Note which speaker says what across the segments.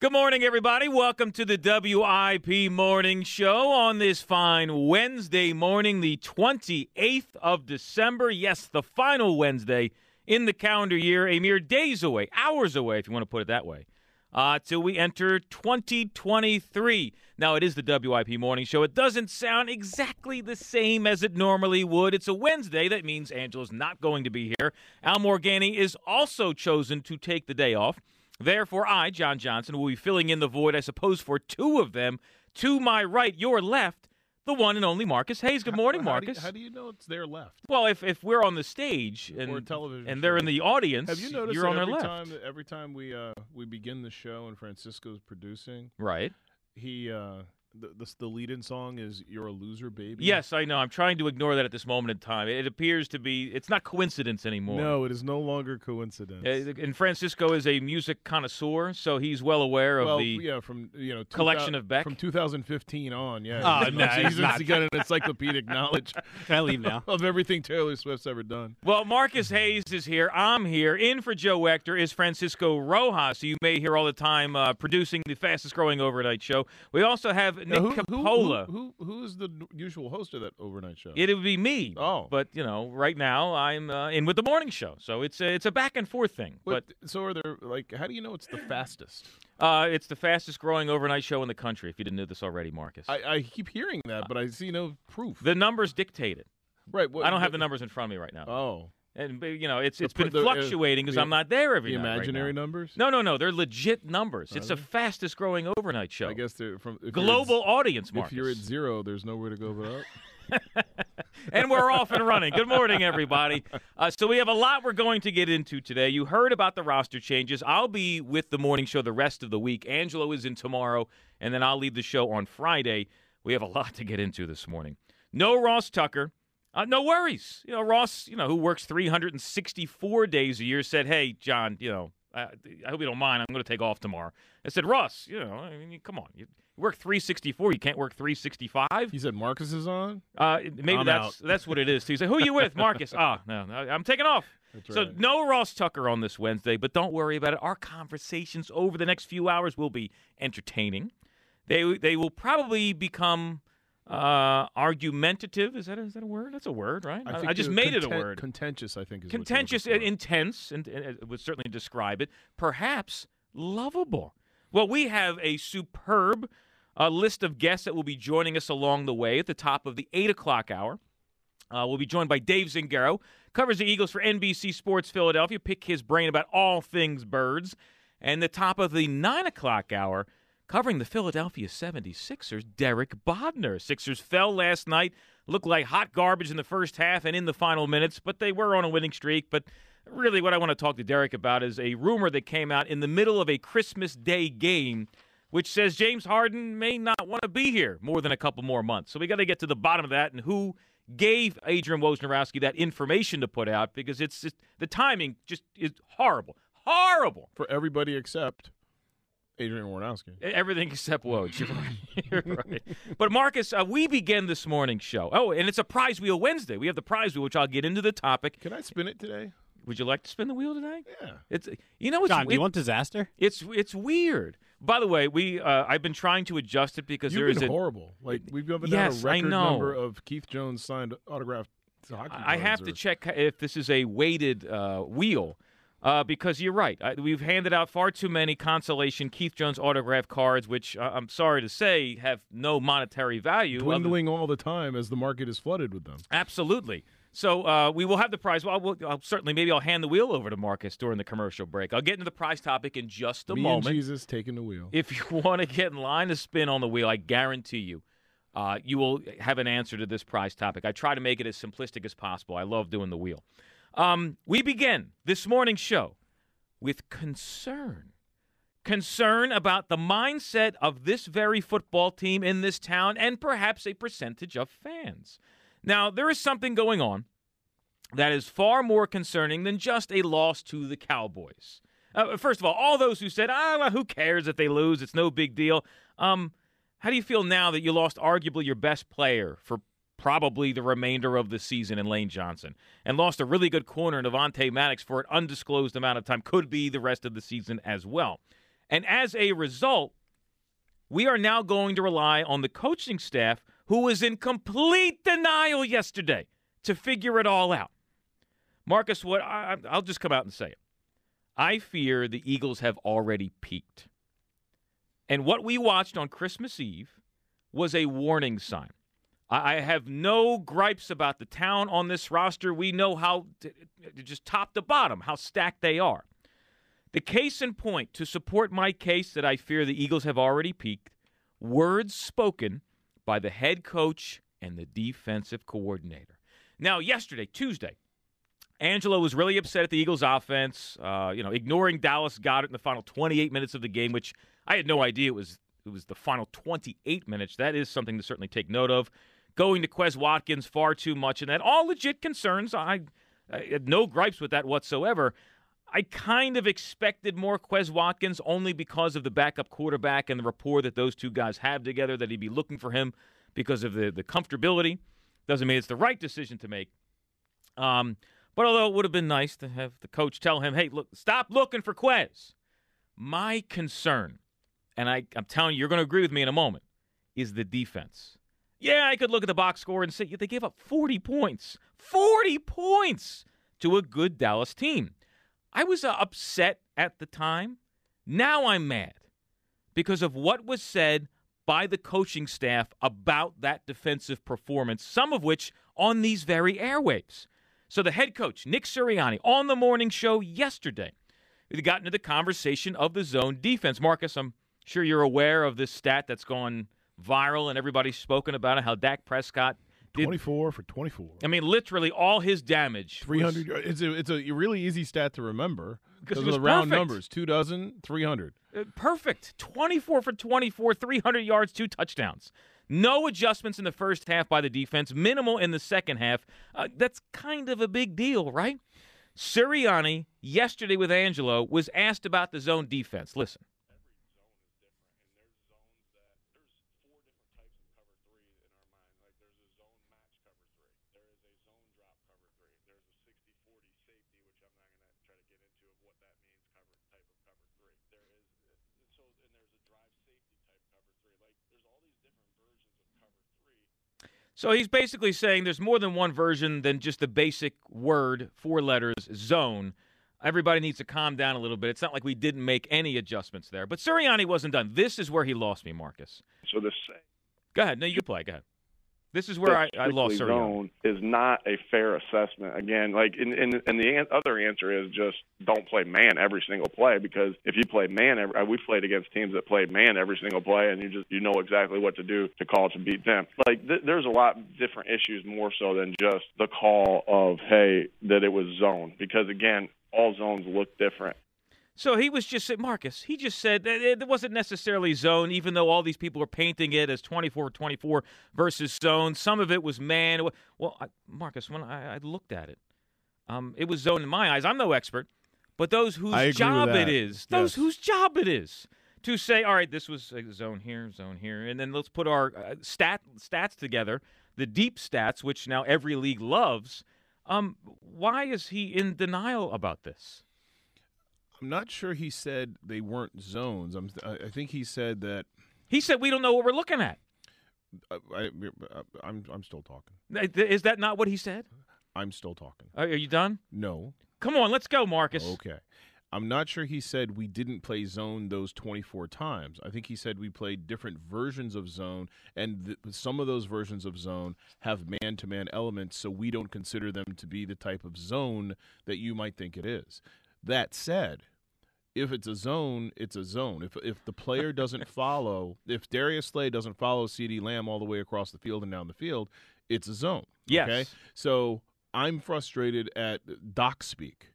Speaker 1: Good morning, everybody. Welcome to the WIP Morning Show on this fine Wednesday morning, the 28th of December. Yes, the final Wednesday in the calendar year, a mere days away, hours away, if you want to put it that way, uh, till we enter 2023. Now, it is the WIP Morning Show. It doesn't sound exactly the same as it normally would. It's a Wednesday. That means Angelo's not going to be here. Al Morganti is also chosen to take the day off. Therefore, I, John Johnson, will be filling in the void, I suppose, for two of them. To my right, your left, the one and only Marcus Hayes. Good morning,
Speaker 2: How do you-
Speaker 1: Marcus.
Speaker 2: How do you know it's their left?
Speaker 1: well, if, if we're on the stage and,
Speaker 2: Or television
Speaker 1: and they're in the audience,
Speaker 2: Have you noticed
Speaker 1: you're on their left.
Speaker 2: time every time we uh we begin the show and Francisco's producing,
Speaker 1: Right.
Speaker 2: he uh the the, the lead-in song is "You're a Loser, Baby."
Speaker 1: Yes, I know. I'm trying to ignore that at this moment in time. It appears to be, it's not coincidence anymore.
Speaker 2: No, it is no longer coincidence.
Speaker 1: Uh, and Francisco is a music connoisseur, so he's well aware of
Speaker 2: well,
Speaker 1: the.
Speaker 2: yeah, from you know
Speaker 1: collection of Beck?
Speaker 2: from 2015 on. Yeah,
Speaker 3: Oh, no,
Speaker 2: he's,
Speaker 3: he's
Speaker 2: he's got an encyclopedic knowledge
Speaker 3: Can I leave now?
Speaker 2: of everything Taylor Swift's ever done.
Speaker 1: Well, Marcus Hayes is here. I'm here. In for Joe Wechter is Francisco Rojas, who you may hear all the time uh, producing the fastest growing overnight show. We also have Nick
Speaker 2: who,
Speaker 1: Capola.
Speaker 2: who, who, who is the usual host of that overnight show?
Speaker 1: It would be me.
Speaker 2: Oh.
Speaker 1: but you know, right now I'm uh, in with the morning show, so it's a, it's a back and forth thing.
Speaker 2: But so are there like? How do you know it's the fastest?
Speaker 1: Uh, it's the fastest growing overnight show in the country. If you didn't know this already, Marcus,
Speaker 2: I, I keep hearing that, but I see no proof.
Speaker 1: the numbers dictate it.
Speaker 2: right. What,
Speaker 1: I don't have the numbers in front of me right now,
Speaker 2: Oh,
Speaker 1: and you know, it's it's been
Speaker 2: the, uh,
Speaker 1: fluctuating because I'm not there every
Speaker 2: the
Speaker 1: night right
Speaker 2: imaginary
Speaker 1: now.
Speaker 2: numbers.
Speaker 1: No, no, no. They're legit numbers. It's
Speaker 2: Are
Speaker 1: the fastest growing overnight show.
Speaker 2: I guess they're from at
Speaker 1: Global audience, Marcus.
Speaker 2: If you're at zero, there's nowhere to go but up.
Speaker 1: and we're off and running. Good morning, everybody. Uh, so we have a lot we're going to get into today. You heard about the roster changes. I'll be with the morning show the rest of the week. Angelo is in tomorrow, and then I'll leave the show on Friday. We have a lot to get into this morning. No Ross Tucker. Uh, no worries. You know, Ross, you know, who works 364 days a year, said, hey, John, you know, I, I hope you don't mind. I'm going to take off tomorrow. I said, Ross, you know, I mean, come on. You work 364. You can't work 365.
Speaker 2: He said Marcus is on.
Speaker 1: Uh, maybe
Speaker 2: I'm
Speaker 1: that's that's what it is. Too. He's like, "Who are you with, Marcus?" Ah, no, no, I'm taking off.
Speaker 2: That's
Speaker 1: So
Speaker 2: right.
Speaker 1: no Ross Tucker on this Wednesday, but don't worry about it. Our conversations over the next few hours will be entertaining. They they will probably become uh, argumentative. Is that is that a word? That's a word, right? I, I just made it a word.
Speaker 2: Contentious, I think, is
Speaker 1: Contentious, and intense, and, and it would certainly describe it. Perhaps lovable. Well, we have a superb uh, list of guests that will be joining us along the way at the top of the eight o'clock hour. Uh, we'll be joined by Dave Zangaro, covers the Eagles for NBC Sports Philadelphia. Pick his brain about all things birds. And the top of the nine o'clock hour, covering the Philadelphia 76ers, Derek Bodner. Sixers fell last night, looked like hot garbage in the first half and in the final minutes, but they were on a winning streak. But really, what I want to talk to Derek about is a rumor that came out in the middle of a Christmas Day game which says James Harden may not want to be here more than a couple more months. So we got to get to the bottom of that and who gave Adrian Wojnarowski that information to put out because it's just, the timing just is horrible, horrible.
Speaker 2: for everybody except Adrian Wojnarowski.
Speaker 1: Everything except Woj. You're right. You're right. But Marcus, uh, we begin this morning's show. Oh, and it's a prize wheel Wednesday. We have the prize wheel, which I'll get into the topic.
Speaker 2: Can I spin it today?
Speaker 1: Would you like to spin the wheel today?
Speaker 2: Yeah.
Speaker 1: It's you know it's
Speaker 3: John, do you
Speaker 1: it-
Speaker 3: want disaster?
Speaker 1: it's it's weird. By the way, we uh, I've been trying to adjust it because
Speaker 2: You've
Speaker 1: there is
Speaker 2: been
Speaker 1: a
Speaker 2: horrible. Like we've given
Speaker 1: Yes,
Speaker 2: down
Speaker 1: I
Speaker 2: a record number of Keith Jones signed autographed hockey
Speaker 1: I have
Speaker 2: cards
Speaker 1: to check if this is a weighted uh, wheel. Uh, because you're right. I, we've handed out far too many consolation Keith Jones autograph cards, which uh, I'm sorry to say have no monetary value. other-
Speaker 2: Dwindling all the time as the market is flooded with them.
Speaker 1: Absolutely. So uh, we will have the prize. Well, we'll I'll certainly, maybe I'll hand the wheel over to Marcus during the commercial break. I'll get into the prize topic in just a
Speaker 2: Me
Speaker 1: moment.
Speaker 2: and Jesus taking the wheel.
Speaker 1: If you want to get in line to spin on the wheel, I guarantee you, uh, you will have an answer to this prize topic. I try to make it as simplistic as possible. I love doing the wheel. Um, we begin this morning's show with concern. Concern about the mindset of this very football team in this town and perhaps a percentage of fans. Now, there is something going on that is far more concerning than just a loss to the Cowboys. Uh, first of all, all those who said, "Ah, well, who cares if they lose? It's no big deal." Um, how do you feel now that you lost arguably your best player for probably the remainder of the season in Lane Johnson, and lost a really good corner in Devontae Maddox for an undisclosed amount of time? Could be the rest of the season as well. And as a result, we are now going to rely on the coaching staff, who was in complete denial yesterday, to figure it all out. Marcus, what I, I- I'll just come out and say it. I fear the Eagles have already peaked. And what we watched on Christmas Eve was a warning sign. I, have no gripes about the town on this roster. We know how, t- t- just top to bottom, how stacked they are. The case in point to support my case that I fear the Eagles have already peaked words spoken by the head coach and the defensive coordinator. Now, yesterday, Tuesday, Angelo was really upset at the Eagles' offense, uh, you know, ignoring Dallas Goedert in the final 28 minutes of the game, which I had no idea it was it was the final 28 minutes. That is something to certainly take note of. Going to Quez Watkins far too much, and that all legit concerns. I, I had no gripes with that whatsoever. I kind of expected more Quez Watkins only because of the backup quarterback and the rapport that those two guys have together, that he'd be looking for him because of the, the comfortability. Doesn't mean it's the right decision to make. Um, but although it would have been nice to have the coach tell him, hey, look, stop looking for Quez. My concern, and I, I'm telling you, you're going to agree with me in a moment, is the defense. Yeah, I could look at the box score and say they gave up 40 points. 40 points to a good Dallas team. I was uh, upset at the time. Now I'm mad because of what was said by the coaching staff about that defensive performance, some of which on these very airwaves. So the head coach, Nick Sirianni, on the morning show yesterday, we got into the conversation of the zone defense. Marcus, I'm sure you're aware of this stat that's gone viral and everybody's spoken about it, how Dak Prescott did
Speaker 2: 24 for 24.
Speaker 1: I mean, literally all his damage.
Speaker 2: 300. yard- It's a, it's a really easy stat to remember because of
Speaker 1: was
Speaker 2: the round
Speaker 1: perfect.
Speaker 2: numbers. Two dozen, 300.
Speaker 1: Uh, perfect. 24 for 24, 300 yards, two touchdowns. No adjustments in the first half by the defense, minimal in the second half. Uh, that's kind of a big deal, right? Sirianni, yesterday with Angelo, was asked about the zone defense. Listen. So he's basically saying there's more than one version than just the basic word, four letters, zone. Everybody needs to calm down a little bit. It's not like we didn't make any adjustments there. But Sirianni wasn't done. This is where he lost me, Marcus.
Speaker 4: So the
Speaker 1: Go ahead. No, you play. Go ahead. This is where I, I lost
Speaker 4: zone is not a fair assessment. Again, like and, and, and the other answer is just don't play man every single play because if you play man, every, uh, we played against teams that played man every single play, and you just you know exactly what to do to call to beat them. Like th- there's a lot different issues more so than just the call of hey that it was zone because again all zones look different.
Speaker 1: So he was just Marcus, he just said that it wasn't necessarily zone, even though all these people are painting it as 24 24 versus zone. Some of it was man. Well, I, Marcus, when I, I looked at it, um, it was zone in my eyes. I'm no expert, but those whose job it is, those
Speaker 2: Yes.
Speaker 1: whose job it is to say, all right, this was a zone here, zone here, and then let's put our uh, stat stats together, the deep stats, which now every league loves. Um, why is he in denial about this?
Speaker 2: I'm not sure he said they weren't zones. I'm, I I think he said that.
Speaker 1: He said we don't know what we're looking at.
Speaker 2: I, I'm I'm still talking.
Speaker 1: Is that not what he said?
Speaker 2: I'm still talking.
Speaker 1: Are are you done?
Speaker 2: No,
Speaker 1: Come on, let's go, Marcus.
Speaker 2: Okay. I'm not sure he said we didn't play zone those 24 times. I think he said we played different versions of zone, and th- some of those versions of zone have man to man elements, so we don't consider them to be the type of zone that you might think it is. That said, if it's a zone, it's a zone. If if the player doesn't follow, if Darius Slay doesn't follow CeeDee Lamb all the way across the field and down the field, it's a zone.
Speaker 1: Yes.
Speaker 2: Okay. So I'm frustrated at Doc speak.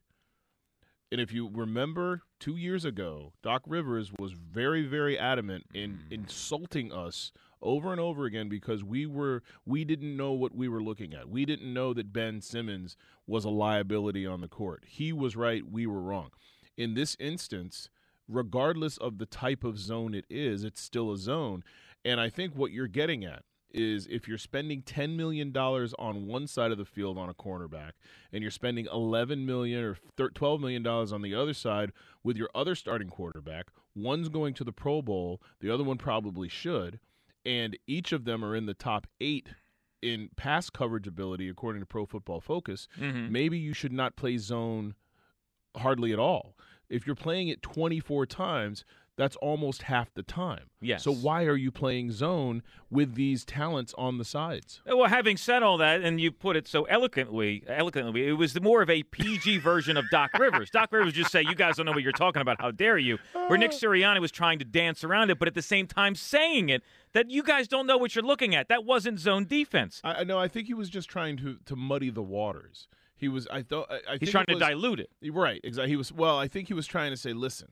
Speaker 2: And if you remember two years ago, Doc Rivers was very, very adamant in mm. insulting us over and over again because we were we didn't know what we were looking at. We didn't know that Ben Simmons was a liability on the court. He was right, we were wrong. In this instance, regardless of the type of zone it is, it's still a zone. And I think what you're getting at is if you're spending $10 million on one side of the field on a cornerback and you're spending 11 million or $12 million on the other side with your other starting quarterback, one's going to the Pro Bowl, the other one probably should, and each of them are in the top eight in pass coverage ability according to Pro Football Focus,
Speaker 1: Mhm.
Speaker 2: maybe you should not play zone hardly at all. If you're playing it 24 times, that's almost half the time.
Speaker 1: Yes.
Speaker 2: So why are you playing zone with these talents on the sides?
Speaker 1: Uh, well, having said all that, and you put it so eloquently, eloquently, it was the more of a PG version of Doc Rivers. Doc Rivers just say, "You guys don't know what you're talking about. How dare you?" Where Nick oh. Sirianni was trying to dance around it, but at the same time saying it that you guys don't know what you're looking at. That wasn't zone defense.
Speaker 2: I, I know. I think he was just trying to to muddy the waters. He was. I thought. I, I
Speaker 1: He's trying
Speaker 2: it
Speaker 1: to dilute it.
Speaker 2: Right. Exactly. He was. Well, I think he was trying to say, listen.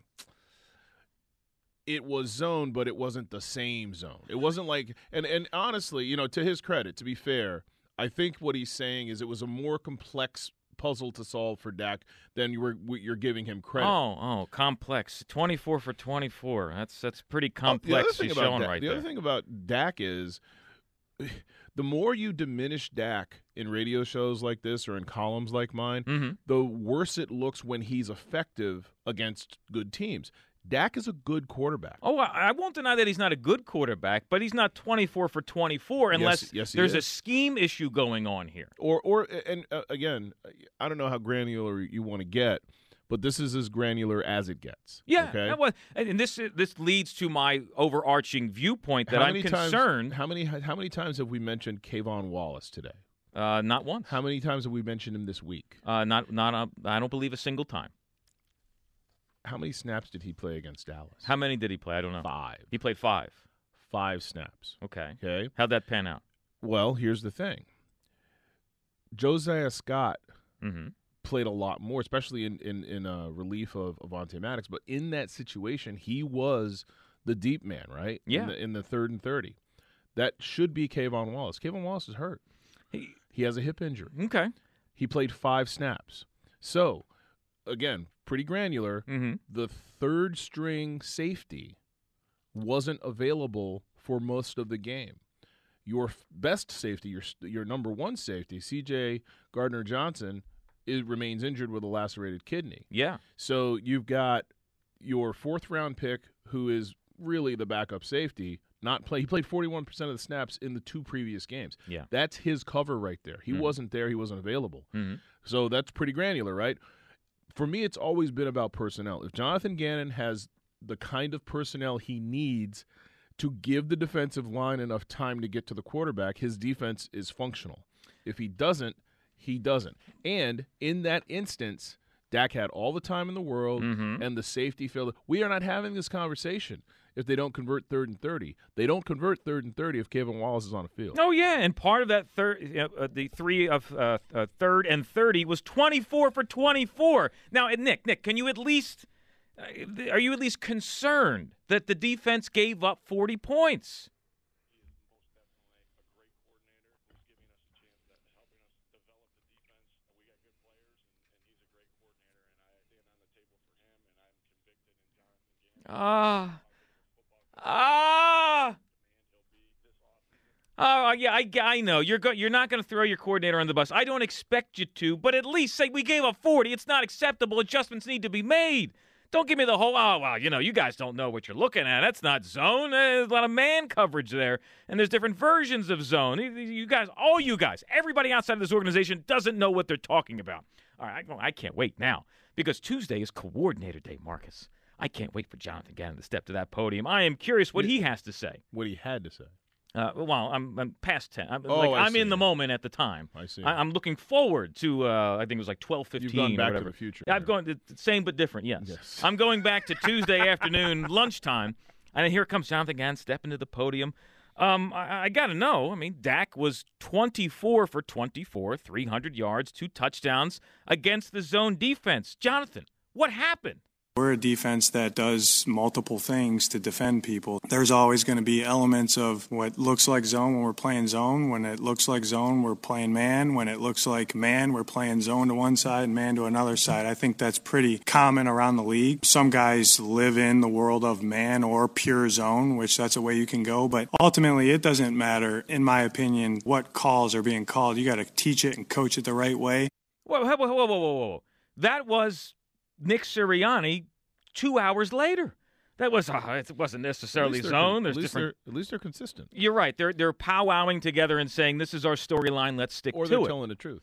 Speaker 2: It was zone, but it wasn't the same zone. It wasn't like, and and honestly, you know, to his credit, to be fair, I think what he's saying is it was a more complex puzzle to solve for Dak than you were you're giving him credit.
Speaker 1: Oh, oh, complex. Twenty-four for twenty-four. That's that's pretty
Speaker 2: Oh, the other
Speaker 1: complex.
Speaker 2: thing
Speaker 1: He's
Speaker 2: about Dak,
Speaker 1: right
Speaker 2: the
Speaker 1: there.
Speaker 2: other thing about Dak is the more you diminish Dak in radio shows like this or in columns like mine,
Speaker 1: Mhm.
Speaker 2: the worse it looks when he's effective against good teams. Dak is a good quarterback.
Speaker 1: Oh, I, won't deny that he's not a good quarterback, but he's not 24 for 24 unless
Speaker 2: yes, he
Speaker 1: there's a scheme issue going on here.
Speaker 2: Or, or, and uh, again, I don't know how granular you want to get, but this is as granular as it gets.
Speaker 1: Yeah,
Speaker 2: Okay.
Speaker 1: was, and this this leads to my overarching viewpoint that I'm concerned.
Speaker 2: Times, how many? How many times have we mentioned K'Von Wallace today?
Speaker 1: uh, not once.
Speaker 2: How many times have we mentioned him this week?
Speaker 1: Uh, not not a, I don't believe a single time.
Speaker 2: How many snaps did he play against Dallas?
Speaker 1: How many did he play? I don't know.
Speaker 2: Five.
Speaker 1: He played five.
Speaker 2: Five snaps.
Speaker 1: Okay.
Speaker 2: Okay.
Speaker 1: How'd that pan out?
Speaker 2: Well, here's the thing. Josiah Scott
Speaker 1: Mm-hmm.
Speaker 2: played a lot more, especially in in, in uh, relief of Avonte Maddox. But in that situation, he was the deep man, right?
Speaker 1: Yeah.
Speaker 2: In the, in the third and thirty, that should be K'Von Wallace. K'Von Wallace is hurt.
Speaker 1: He,
Speaker 2: He has a hip injury.
Speaker 1: okay.
Speaker 2: He played five snaps. So, again, pretty granular.
Speaker 1: Mm-hmm.
Speaker 2: The third string safety wasn't available for most of the game. Your f- best safety, your your number one safety, C.J. Gardner Johnson, it remains injured with a lacerated kidney.
Speaker 1: Yeah.
Speaker 2: So you've got your fourth round pick, who is really the backup safety, not play. He played forty one percent of the snaps in the two previous games.
Speaker 1: Yeah.
Speaker 2: That's his cover right there. He
Speaker 1: Mhm.
Speaker 2: wasn't there. He wasn't available.
Speaker 1: Mm-hmm.
Speaker 2: So that's pretty granular, right? For me, it's always been about personnel. If Jonathan Gannon has the kind of personnel he needs to give the defensive line enough time to get to the quarterback, his defense is functional. If he doesn't, he doesn't. And in that instance, Dak had all the time in the world
Speaker 1: Mhm.
Speaker 2: and the safety field. We are not having this conversation if they don't convert third and 30. They don't convert third and 30 if K'Von Wallace is on the field.
Speaker 1: Oh yeah, and part of that third, uh, the three of uh, uh, third and thirty was twenty-four for twenty-four. Now, Nick, Nick, can you at least, uh, are you at least concerned that the defense gave up forty points? Ah, ah. Oh yeah, I, I know you're go- you're not going to throw your coordinator on the bus. I don't expect you to, but at least say we gave up 40. It's not acceptable. Adjustments need to be made. Don't give me the whole, oh, well, you know, you guys don't know what you're looking at. That's not zone. There's a lot of man coverage there, and there's different versions of zone. You guys, all you guys, everybody outside of this organization doesn't know what they're talking about. All right, I, I can't wait now because Tuesday is coordinator day, Marcus. I can't wait for Jonathan Gannon to step to that podium. I am curious what he has to say.
Speaker 2: What he had to say.
Speaker 1: Uh, well, I'm, I'm past ten. I'm,
Speaker 2: Oh,
Speaker 1: like,
Speaker 2: I
Speaker 1: I'm in the moment at the time.
Speaker 2: I see.
Speaker 1: I, I'm looking forward to. Uh, I think it was like twelve fifteen.
Speaker 2: You've gone back to the future
Speaker 1: I've
Speaker 2: here.
Speaker 1: gone the same but different. Yes.
Speaker 2: Yes.
Speaker 1: I'm going back to Tuesday afternoon lunchtime, and here comes Jonathan Gann stepping to the podium. Um, I, I got to know. I mean, Dak was 24 for 24, 300 yards, two touchdowns against the zone defense. Jonathan, what happened?
Speaker 5: We're a defense that does multiple things to defend people. There's always going to be elements of what looks like zone when we're playing zone. When it looks like zone, we're playing man. When it looks like man, we're playing zone to one side and man to another side. I think that's pretty common around the league. Some guys live in the world of man or pure zone, which that's a way you can go. But ultimately, it doesn't matter, in my opinion, what calls are being called. You got to teach it and coach it the right way.
Speaker 1: Whoa, whoa, whoa, whoa, whoa. That was Nick Sirianni two hours later. That was uh, it wasn't necessarily
Speaker 2: they're
Speaker 1: zone. There's
Speaker 2: at least
Speaker 1: different.
Speaker 2: They're, at least they're consistent.
Speaker 1: You're right. They're they're powwowing together and saying this is our storyline. Let's stick
Speaker 2: Or
Speaker 1: to
Speaker 2: they're
Speaker 1: it.
Speaker 2: telling the truth.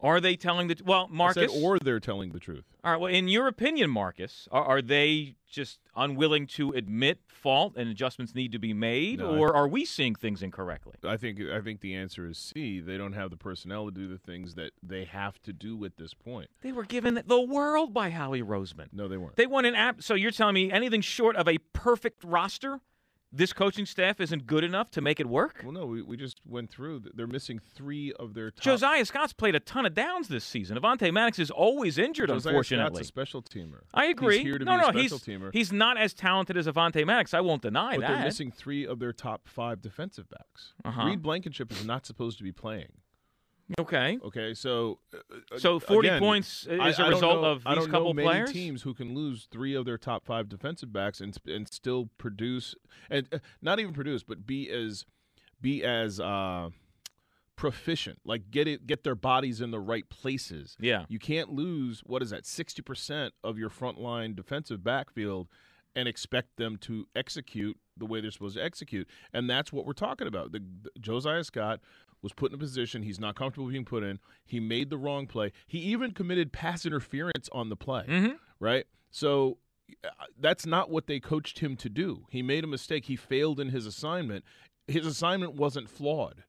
Speaker 1: Are they telling the well, Marcus?
Speaker 2: or they're telling the truth.
Speaker 1: all right. Well, in your opinion, Marcus, are, are they just unwilling to admit fault and adjustments need to be made,
Speaker 2: No,
Speaker 1: or are we seeing things incorrectly?
Speaker 2: I think I think the answer is C. They don't have the personnel to do the things that they have to do at this point.
Speaker 1: They were given the world by Howie Roseman.
Speaker 2: No, they weren't.
Speaker 1: They won an app. So you're telling me anything short of a perfect roster, this coaching staff isn't good enough to make it work?
Speaker 2: well, no, we, we just went through. th- They're missing three of their top.
Speaker 1: Josiah Scott's played a ton of downs this season. Avonte Maddox is always injured,
Speaker 2: Josiah
Speaker 1: unfortunately.
Speaker 2: Scott's a special teamer.
Speaker 1: I agree.
Speaker 2: He's here to
Speaker 1: no,
Speaker 2: be
Speaker 1: no,
Speaker 2: a special
Speaker 1: he's
Speaker 2: teamer.
Speaker 1: he's not as talented as Avonte Maddox. I won't deny that.
Speaker 2: but
Speaker 1: that.
Speaker 2: they're missing three of their top five defensive backs.
Speaker 1: Uh-huh.
Speaker 2: Reed Blankenship is not supposed to be playing.
Speaker 1: Okay.
Speaker 2: Okay, so uh, uh,
Speaker 1: So 40
Speaker 2: again,
Speaker 1: points is
Speaker 2: I-
Speaker 1: a
Speaker 2: I
Speaker 1: result
Speaker 2: know-
Speaker 1: of
Speaker 2: I
Speaker 1: these
Speaker 2: don't
Speaker 1: couple
Speaker 2: know many
Speaker 1: players?
Speaker 2: teams who can lose three of their top five defensive backs and and still produce and uh, not even produce, but be as be as uh, proficient. Like get it, get their bodies in the right places.
Speaker 1: Yeah.
Speaker 2: You can't lose what is that sixty percent of your frontline defensive backfield and expect them to execute the way they're supposed to execute. And that's what we're talking about. The, the- Josiah Scott was put in a position he's not comfortable being put in. He made the wrong play. He even committed pass interference on the play.
Speaker 1: Mhm.
Speaker 2: Right? So uh, that's not what they coached him to do. He made a mistake. He failed in his assignment. His assignment wasn't flawed.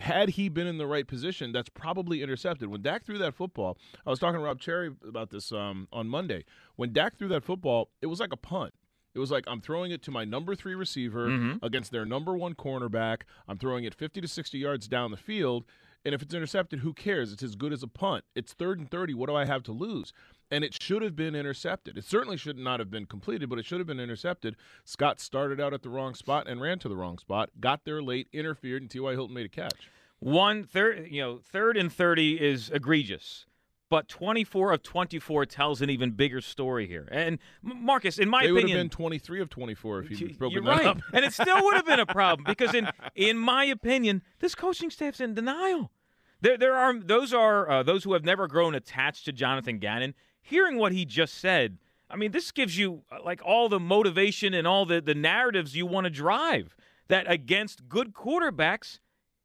Speaker 2: Had he been in the right position, that's probably intercepted. When Dak threw that football, I was talking to Rob Cherry about this um, on Monday. When Dak threw that football, it was like a punt. It was like I'm throwing it to my number three receiver
Speaker 1: Mhm.
Speaker 2: against their number one cornerback. I'm throwing it 50 to 60 yards down the field. And if it's intercepted, who cares? It's as good as a punt. It's third and 30. What do I have to lose? And it should have been intercepted. It certainly should not have been completed, but it should have been intercepted. Scott started out at the wrong spot and ran to the wrong spot, got there late, interfered, and T.Y. Hilton made a catch.
Speaker 1: One third, you know, third and 30 is egregious. But 24 of 24 tells an even bigger story here. And Marcus, in my
Speaker 2: opinion. would have been 23 of 24 if
Speaker 1: You- You're
Speaker 2: that
Speaker 1: right,
Speaker 2: up.
Speaker 1: and it still would have been a problem because, in in my opinion, this coaching staff's in denial. There, there are those are uh, those who have never grown attached to Jonathan Gannon. Hearing what he just said, I mean, this gives you uh, like all the motivation and all the the narratives you want to drive. That against good quarterbacks,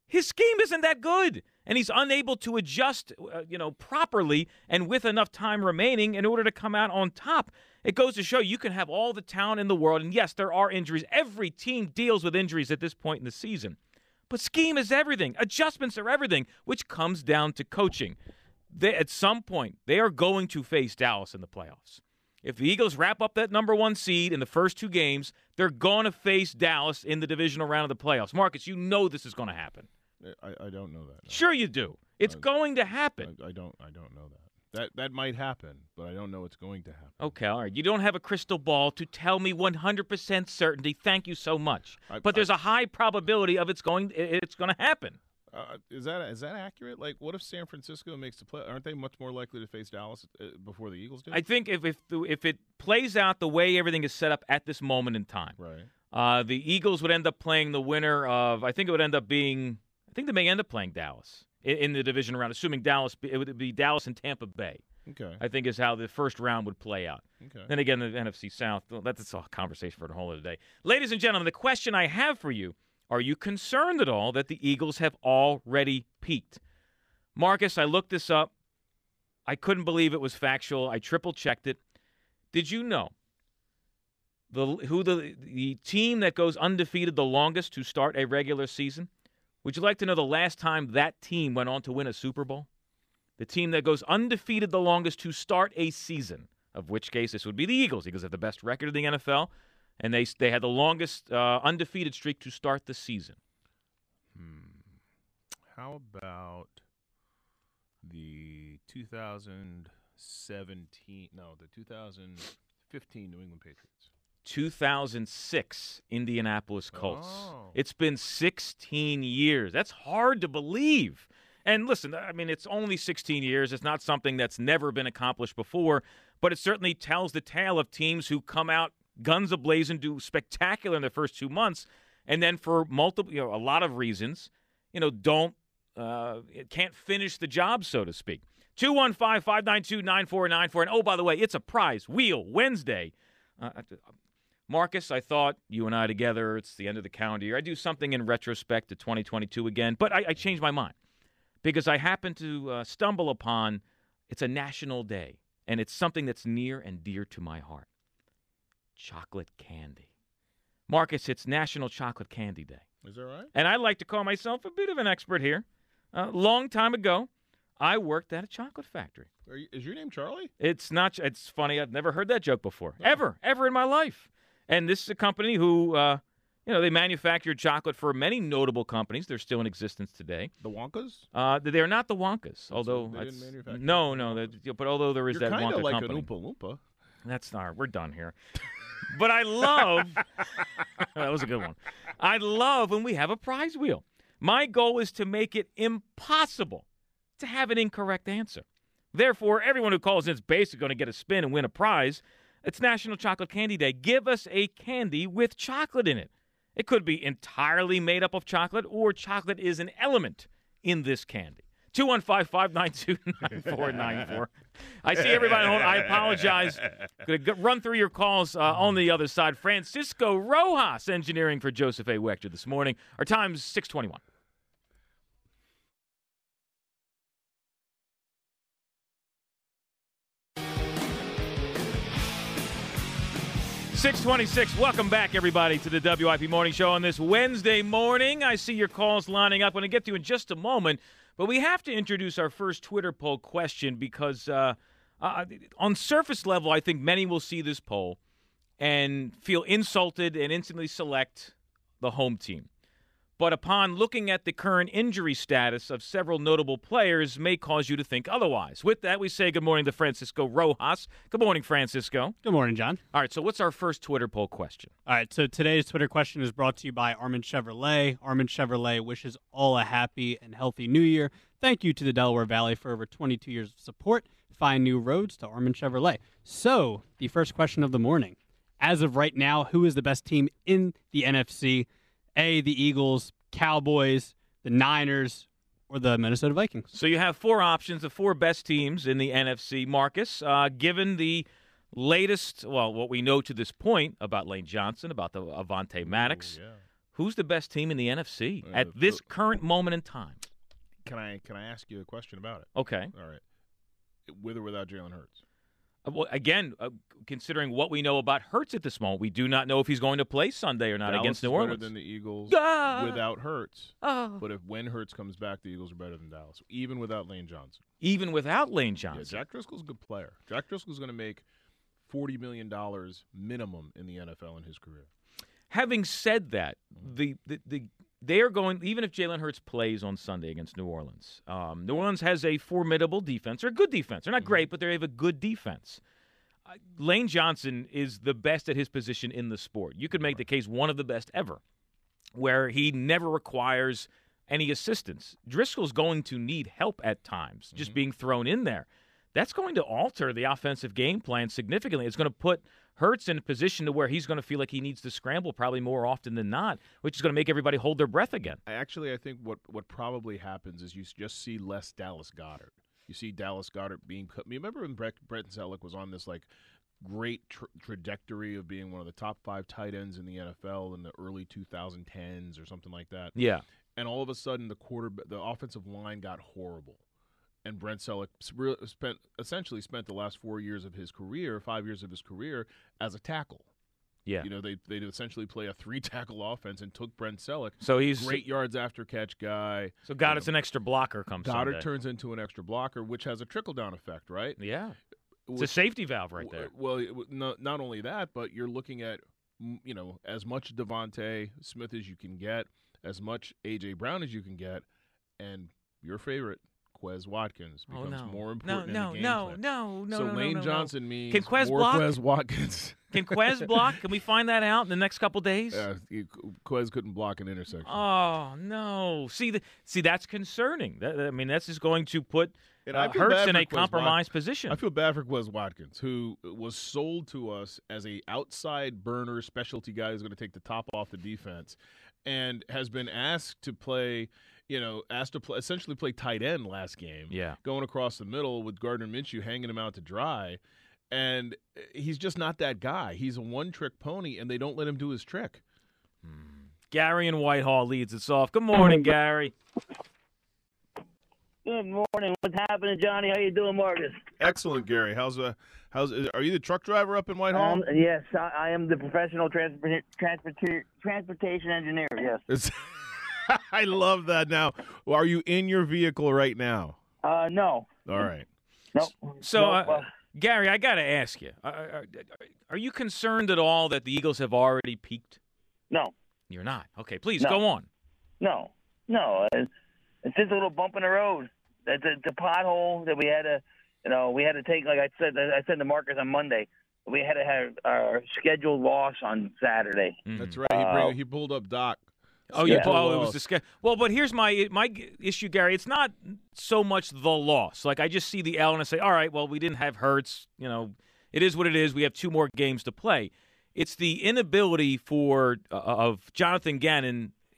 Speaker 1: his scheme isn't that good and he's unable to adjust uh, you know properly and with enough time remaining in order to come out on top. It goes to show you can have all the talent in the world and yes there are injuries. Every team deals with injuries at this point in the season. But scheme is everything. Adjustments are everything which comes down to coaching. They, at some point they are going to face dallas in the playoffs. If the Eagles wrap up that number one seed in the first two games, they're going to face Dallas in the divisional round of the playoffs. Marcus, you know this is going to happen.
Speaker 2: I, I don't know that. no.
Speaker 1: Sure, you do. It's
Speaker 2: Uh,
Speaker 1: going to happen.
Speaker 2: I, I don't. I don't know that. That that might happen, but I don't know it's going to happen.
Speaker 1: Okay, all right. You don't have a crystal ball to tell me 100% certainty. Thank you so much.
Speaker 2: I-
Speaker 1: but there's a high probability of it's going it's going to happen.
Speaker 2: Uh, is that is that accurate? Like, what if San Francisco makes the play? Aren't they much more likely to face Dallas uh, before the Eagles do?
Speaker 1: I think if if the, if it plays out the way everything is set up at this moment in time,
Speaker 2: right.
Speaker 1: uh, the Eagles would end up playing the winner of. I think it would end up being. I think they may end up playing Dallas in, in the division round, assuming Dallas. It would be Dallas and Tampa Bay.
Speaker 2: Okay.
Speaker 1: I think is how the first round would play out.
Speaker 2: Okay.
Speaker 1: Then again, the NFC South, that's a conversation for a whole other day. Ladies and gentlemen, the question I have for you are you concerned at all that the Eagles have already peaked? Marcus, I looked this up. I couldn't believe it was factual. I triple checked it. Did you know the who the the team that goes undefeated the longest to start a regular season? Would you like to know the last time that team went on to win a Super Bowl? The team that goes undefeated the longest to start a season, of which case this would be the Eagles. Eagles have the best record in the NFL, and they they had the longest uh, undefeated streak to start the season.
Speaker 2: Hmm. How about the 2017? No, the 2015 New England Patriots.
Speaker 1: 2006 Indianapolis Colts.
Speaker 2: Oh.
Speaker 1: It's been 16 years. That's hard to believe. And listen, I mean, it's only 16 years. It's not something that's never been accomplished before, but it certainly tells the tale of teams who come out guns ablazing, do spectacular in the first two months, and then for multiple, you know, a lot of reasons, you know, don't, uh, can't finish the job, so to speak. 215 592 9494. And oh, by the way, it's a prize wheel Wednesday. Uh, Marcus, I thought you and I together, it's the end of the calendar year. I do something in retrospect to 2022 again, but I, I changed my mind because I happened to uh, stumble upon it's a national day, and it's something that's near and dear to my heart chocolate candy. Marcus, it's National Chocolate Candy Day.
Speaker 2: Is that right?
Speaker 1: And I like to call myself a bit of an expert here. A uh, long time ago, I worked at a chocolate factory.
Speaker 2: You, is your name Charlie?
Speaker 1: It's not. It's funny. I've never heard that joke before, ever, ever in my life. And this is a company who, uh, you know, they manufactured chocolate for many notable companies. They're still in existence today.
Speaker 2: The Wonkas?
Speaker 1: Uh, they're not the Wonkas, although
Speaker 2: they didn't
Speaker 1: that's-
Speaker 2: manufacture
Speaker 1: no, no. That- But although there is
Speaker 2: You're
Speaker 1: that
Speaker 2: kind
Speaker 1: Wonka
Speaker 2: of like
Speaker 1: company,
Speaker 2: an Oompa Loompa.
Speaker 1: that's not. We're done here. but I love. that was a good one. I love when we have a prize wheel. My goal is to make it impossible to have an incorrect answer. Therefore, everyone who calls in is basically going to get a spin and win a prize. It's National Chocolate Candy Day. Give us a candy with chocolate in it. It could be entirely made up of chocolate, or chocolate is an element in this candy. 215 592 9494. I see everybody. I apologize. Going to run through your calls uh, on the other side. Francisco Rojas, engineering for Joseph A. Wechter this morning. Our time's 621. Six twenty-six. Welcome back, everybody, to the WIP Morning Show on this Wednesday morning. I see your calls lining up. I'm going to get to you in just a moment, but we have to introduce our first Twitter poll question because, uh, uh, on surface level, I think many will see this poll and feel insulted and instantly select the home team. But upon looking at the current injury status of several notable players, may cause you to think otherwise. With that, we say good morning to Francisco Rojas. Good morning, Francisco.
Speaker 3: Good morning, John.
Speaker 1: All right, so what's our first Twitter poll question?
Speaker 3: All right, so today's Twitter question is brought to you by Armin Chevrolet. Armin Chevrolet wishes all a happy and healthy new year. Thank you to the Delaware Valley for over 22 years of support. Find new roads to Armin Chevrolet. So, the first question of the morning. As of right now, who is the best team in the NFC? A, the Eagles, Cowboys, the Niners, or the Minnesota Vikings?
Speaker 1: So you have four options, the four best teams in the NFC. Marcus, uh, given the latest, well, what we know to this point about Lane Johnson, about the Avonte Maddox,
Speaker 2: Ooh, yeah.
Speaker 1: who's the best team in the NFC
Speaker 2: Uh,
Speaker 1: at this
Speaker 2: the-
Speaker 1: current moment in time?
Speaker 2: Can I can I ask you a question about it?
Speaker 1: Okay.
Speaker 2: All right. With or without Jalen Hurts?
Speaker 1: Uh, Well, again, uh, considering what we know about Hurts at this moment, we do not know if he's going to play Sunday or not
Speaker 2: Dallas
Speaker 1: against New
Speaker 2: better than the Eagles
Speaker 1: Ah!
Speaker 2: without Hurts.
Speaker 1: Oh.
Speaker 2: But if when Hurts comes back, the Eagles are better than Dallas, even without Lane Johnson.
Speaker 1: Even without Lane
Speaker 2: Yeah,
Speaker 1: Johnson.
Speaker 2: Jack Driscoll's a good player. Jack Driscoll's going to make forty million dollars minimum in the NFL in his career.
Speaker 1: Having said that, the, the, the they are going even if Jalen Hurts plays on Sunday against New Orleans. Um, New Orleans has a formidable defense, or a good defense. They're not great, but they have a good defense. Uh, Lane Johnson is the best at his position in the sport. You could make the case one of the best ever, where he never requires any assistance. Driscoll's going to need help at times, just being thrown in there. That's going to alter the offensive game plan significantly. It's going to put Hurts in a position to where he's going to feel like he needs to scramble probably more often than not, which is going to make everybody hold their breath again.
Speaker 2: I actually I think what what probably happens is you just see less Dallas Goedert. You see Dallas Goedert being cut. Remember when Brett, Brett Celek was on this like great tra- trajectory of being one of the top five tight ends in the NFL in the early 2010s or something like that.
Speaker 1: Yeah.
Speaker 2: And all of a sudden, the quarter, the offensive line got horrible, and Brent Celek spent essentially spent the last four years of his career, five years of his career, as a tackle.
Speaker 1: Yeah.
Speaker 2: You know, they they essentially play a three tackle offense and took Brent Celek,
Speaker 1: So he's
Speaker 2: great yards after catch guy.
Speaker 1: So Goedert's an extra blocker come
Speaker 2: Goedert
Speaker 1: Sunday.
Speaker 2: turns into an extra blocker, which has a trickle down effect, right?
Speaker 1: Yeah. It's a safety valve right there.
Speaker 2: Well, not not only that, but you're looking at you know as much DeVonta Smith as you can get, as much AJ Brown as you can get, and your favorite Quez Watkins
Speaker 1: Oh
Speaker 2: becomes
Speaker 1: no.
Speaker 2: more important.
Speaker 1: no,
Speaker 2: in the game
Speaker 1: no,
Speaker 2: plan.
Speaker 1: no, no,
Speaker 2: so
Speaker 1: no, no,
Speaker 2: Lane
Speaker 1: no, no.
Speaker 2: Johnson means
Speaker 1: Can Quez
Speaker 2: more
Speaker 1: block?
Speaker 2: Quez Watkins.
Speaker 1: Can Quez block? Can we find that out in the next couple days?
Speaker 2: uh, Quez couldn't block an intersection.
Speaker 1: Oh no! See, the, see that's concerning. That, I mean, that's just going to put
Speaker 2: And
Speaker 1: uh, Hurts in a
Speaker 2: Quez
Speaker 1: compromised position.
Speaker 2: I feel bad for Quez Watkins, who was sold to us as a outside burner specialty guy who's going to take the top off the defense, and has been asked to play, you know, asked to play, essentially play tight end last game.
Speaker 1: Yeah.
Speaker 2: going across the middle with Gardner Minshew hanging him out to dry, and he's just not that guy. He's a one-trick pony, and they don't let him do his trick.
Speaker 1: Gary in Whitehall leads us off. Good morning, Gary.
Speaker 6: Good morning. What's happening, Johnny? How you doing, Marcus?
Speaker 2: Excellent, Gary. How's uh, how's are you the truck driver up in Whitehall?
Speaker 6: Um, yes, I, I am the professional transport, transport, transportation engineer. Yes.
Speaker 2: It's- I love that. Now, are you in your vehicle right now?
Speaker 6: Uh, no.
Speaker 2: All right.
Speaker 6: No.
Speaker 1: So,
Speaker 6: no,
Speaker 1: uh,
Speaker 6: uh,
Speaker 1: Gary, I got to ask you: are, are, are you concerned at all that the Eagles have already peaked?
Speaker 6: no,
Speaker 1: You're not. Okay, please
Speaker 6: No.
Speaker 1: go on.
Speaker 6: no, no. Uh, It's just a little bump in the road. It's a, it's a pothole that we had to, you know, we had to take. Like I said, I said to Marcus on Monday, we had to have our scheduled loss on Saturday.
Speaker 2: That's right. He,
Speaker 6: Uh,
Speaker 2: bring, he pulled up Doc.
Speaker 1: Oh, you
Speaker 6: Yeah.
Speaker 1: oh, it was the ske- Well, but here's my my issue, Gary. It's not so much the loss. Like I just see the L and I say, all right, well, we didn't have Hurts. You know, it is what it is. We have two more games to play. It's the inability for uh, of Jonathan Gannon,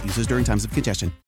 Speaker 7: users during times of congestion.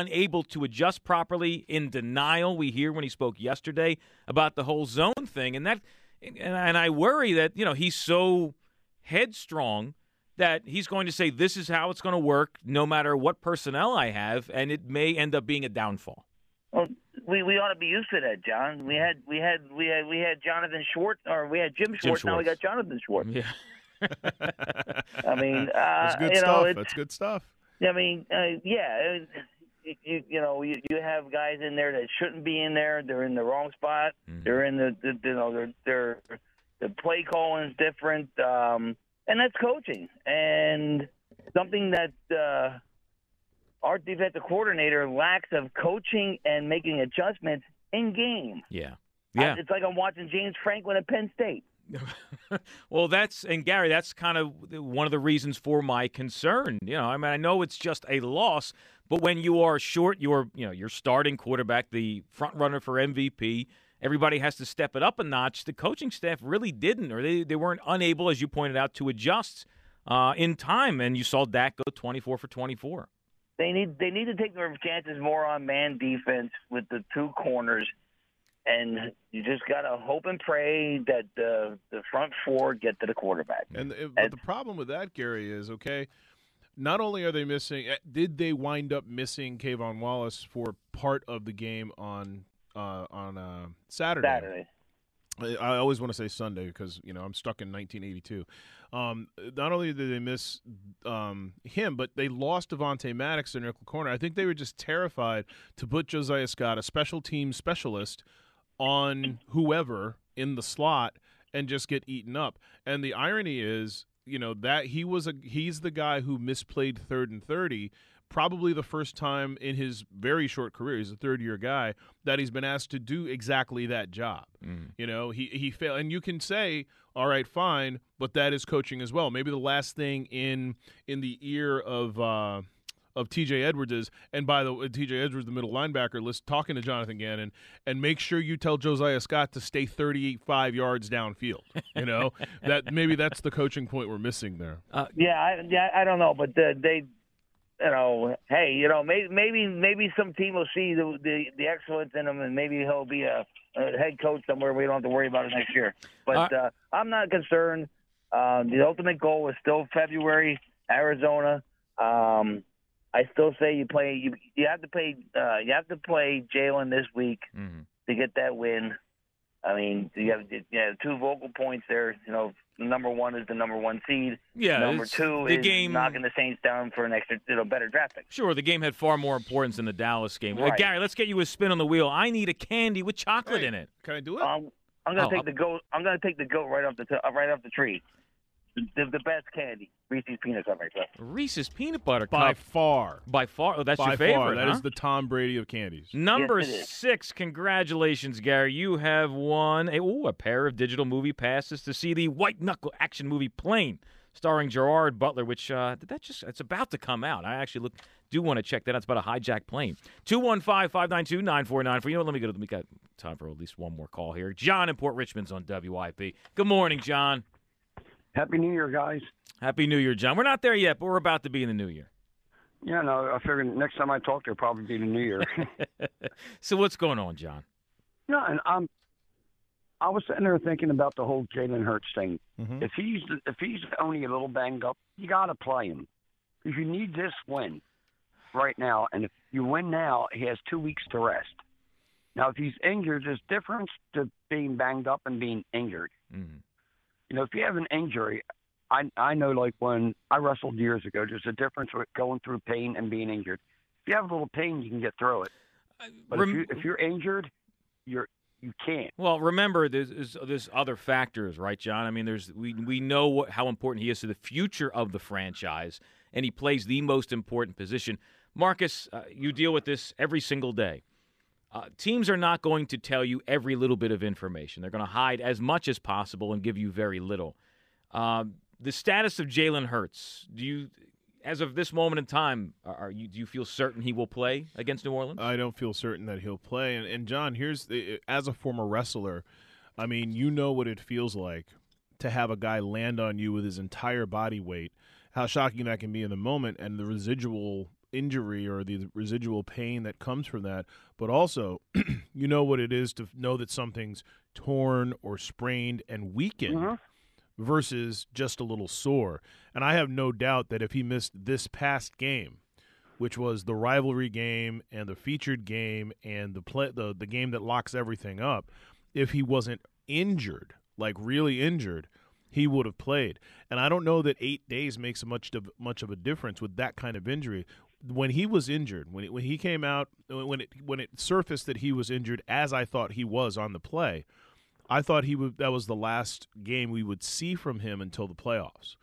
Speaker 1: Unable to adjust properly, in denial. We hear when he spoke yesterday about the whole zone thing, and that, and, and I worry that you know he's so headstrong that he's going to say this is how it's going to work, no matter what personnel I have, and it may end up being a downfall.
Speaker 6: Well, we we ought to be used to that, John. We had we had we had we had Jonathan Schwartz, or we had Jim Schwartz. Now we got Jonathan Schwartz.
Speaker 1: Yeah.
Speaker 6: I mean, uh,
Speaker 2: That's good
Speaker 6: you know,
Speaker 2: stuff.
Speaker 6: it's-
Speaker 2: That's good stuff.
Speaker 6: I mean, uh, yeah, you, you know you, you have guys in there that shouldn't be in there. They're in the wrong spot. They're in the, the you know they're they're the play calling is different, um, and that's coaching and something that uh, our defensive coordinator lacks of coaching and making adjustments in game.
Speaker 1: Yeah. Yeah.
Speaker 6: it's like I'm watching James Franklin at Penn State.
Speaker 1: well, that's and Gary, that's kind of one of the reasons for my concern. You know, I mean, I know it's just a loss, but when you are short, you're you know your starting quarterback, the front runner for MVP. Everybody has to step it up a notch. The coaching staff really didn't, or they, they weren't unable, as you pointed out, to adjust uh, in time. And you saw Dak go 24 for 24.
Speaker 6: They need they need to take their chances more on man defense with the two corners, and you just gotta hope and pray that the the front four get to the quarterback.
Speaker 2: And the, but the problem with that, Gary, is okay. Not only are they missing, eh, did they wind up missing K'Von Wallace for part of the game on uh, on uh, Saturday?
Speaker 6: Saturday.
Speaker 2: I always want to say Sunday because you know I'm stuck in 1982. Um, not only did they miss um, him, but they lost Devontae Maddox in nickel corner. I think they were just terrified to put Josiah Scott, a special team specialist, on whoever in the slot and just get eaten up. And the irony is, you know, that he was a he's the guy who misplayed third and 30 probably the first time in his very short career he's a third year guy that he's been asked to do exactly that job. You know he he failed and you can say all right fine but that is coaching as well. Maybe the last thing in in the ear of uh of TJ Edwards is, and by the way, TJ Edwards, the middle linebacker, list talking to Jonathan Gannon, and make sure you tell Josiah Scott to stay 35 yards downfield. You know that maybe that's the coaching point we're missing there.
Speaker 6: yeah, I, yeah, I don't know, but the, they, you know, hey, you know, maybe maybe maybe some team will see the the, the excellence in him, and maybe he'll be a, a head coach somewhere. We don't have to worry about it next year. But uh, I'm not concerned. Um, the ultimate goal is still February, Arizona. Um, I still say you play. You you have to play. Uh, you have to play Jalen this week to get that win. I mean, you have you have two vocal points there. You know, number one is the number one seed.
Speaker 1: Yeah,
Speaker 6: Number two
Speaker 1: the
Speaker 6: is
Speaker 1: game-
Speaker 6: knocking the Saints down for an extra, you know, better draft pick.
Speaker 1: Sure, the game had far more importance than the Dallas game. Uh, Gary, let's get you a spin on the wheel. I need a candy with chocolate in it.
Speaker 2: Can I do it?
Speaker 6: Um, I'm gonna
Speaker 1: Oh,
Speaker 6: take
Speaker 1: I'll-
Speaker 6: the goat. I'm gonna take the goat right off the t- uh, right off the tree. The, the best candy, Reese's peanut butter cup.
Speaker 1: Reese's peanut butter
Speaker 2: By
Speaker 1: cup.
Speaker 2: far.
Speaker 1: By far. Oh, that's
Speaker 2: By
Speaker 1: your favorite.
Speaker 2: far, that is
Speaker 1: huh?
Speaker 2: the Tom Brady of candies.
Speaker 1: Number
Speaker 6: Yes, it is.
Speaker 1: six, congratulations, Gary. You have won a, ooh, a pair of digital movie passes to see the white knuckle action movie Plane, starring Gerard Butler, which uh, did that just it's about to come out. I actually look do want to check that out. It's about a hijacked plane. 215-592-9494. You know what? Let me go to we got time for at least one more call here. John in Port Richmond's on WIP. Good morning, John.
Speaker 8: Happy New Year, guys.
Speaker 1: Happy New Year, John. We're not there yet, but we're about to be in the new year.
Speaker 8: Yeah, no, I figured next time I talk, it'll probably be the New Year.
Speaker 1: So what's going on, John?
Speaker 8: no, and I'm. I was sitting there thinking about the whole Jalen Hurts thing. If he's if he's only a little banged up, you got to play him If you need this win right now. And if you win now, he has two weeks to rest. Now, if he's injured, there's difference to being banged up and being injured.
Speaker 1: Mhm.
Speaker 8: You know, if you have an injury, I I know like when I wrestled years ago, there's a difference with going through pain and being injured. If you have a little pain, you can get through it. But
Speaker 1: rem-
Speaker 8: if you if you're injured, you're you can't.
Speaker 1: Well, remember there's, there's there's other factors, right, John? I mean, there's we we know what, how important he is to the future of the franchise, and he plays the most important position. Marcus, uh, you deal with this every single day. Uh, teams are not going to tell you every little bit of information. They're going to hide as much as possible and give you very little. Um, the status of Jalen Hurts. Do you, as of this moment in time, are you do you feel certain he will play against New Orleans?
Speaker 2: I don't feel certain that he'll play. And, and John, here's the, as a former wrestler, I mean, you know what it feels like to have a guy land on you with his entire body weight. How shocking that can be in the moment, and the residual injury or the residual pain that comes from that. But also, you know what it is to know that something's torn or sprained and weakened mm-hmm. versus just a little sore. And I have no doubt that if he missed this past game, which was the rivalry game and the featured game and the play, the the game that locks everything up, if he wasn't injured, like really injured, he would have played. And I don't know that eight days makes much of much of a difference with that kind of injury. When he was injured, when it, when he came out, when it when it surfaced that he was injured, as I thought he was on the play, I thought he would. That was the last game we would see from him until the playoffs,